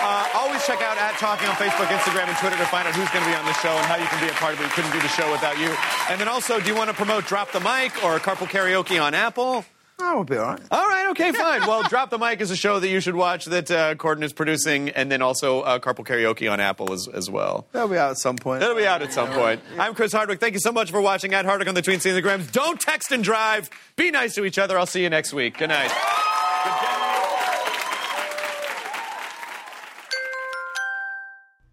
Uh, always check out at Talking on Facebook, Instagram, and Twitter to find out who's going to be on the show and how you can be a part of it. We couldn't do the show without you. And then also, do you want to promote Drop the Mic or Carpool Karaoke on Apple? That will be all right. All right, okay, fine. Well, <laughs> Drop the Mic is a show that you should watch that uh, Corden is producing, and then also uh, Carpool Karaoke on Apple as, as well. That'll be out at some point. It'll be out at some point. I'm Chris Hardwick. Thank you so much for watching at Hardwick on the Tween Instagrams. Don't text and drive. Be nice to each other. I'll see you next week. Good night.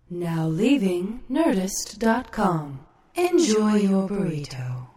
Now leaving Nerdist.com. Enjoy your burrito.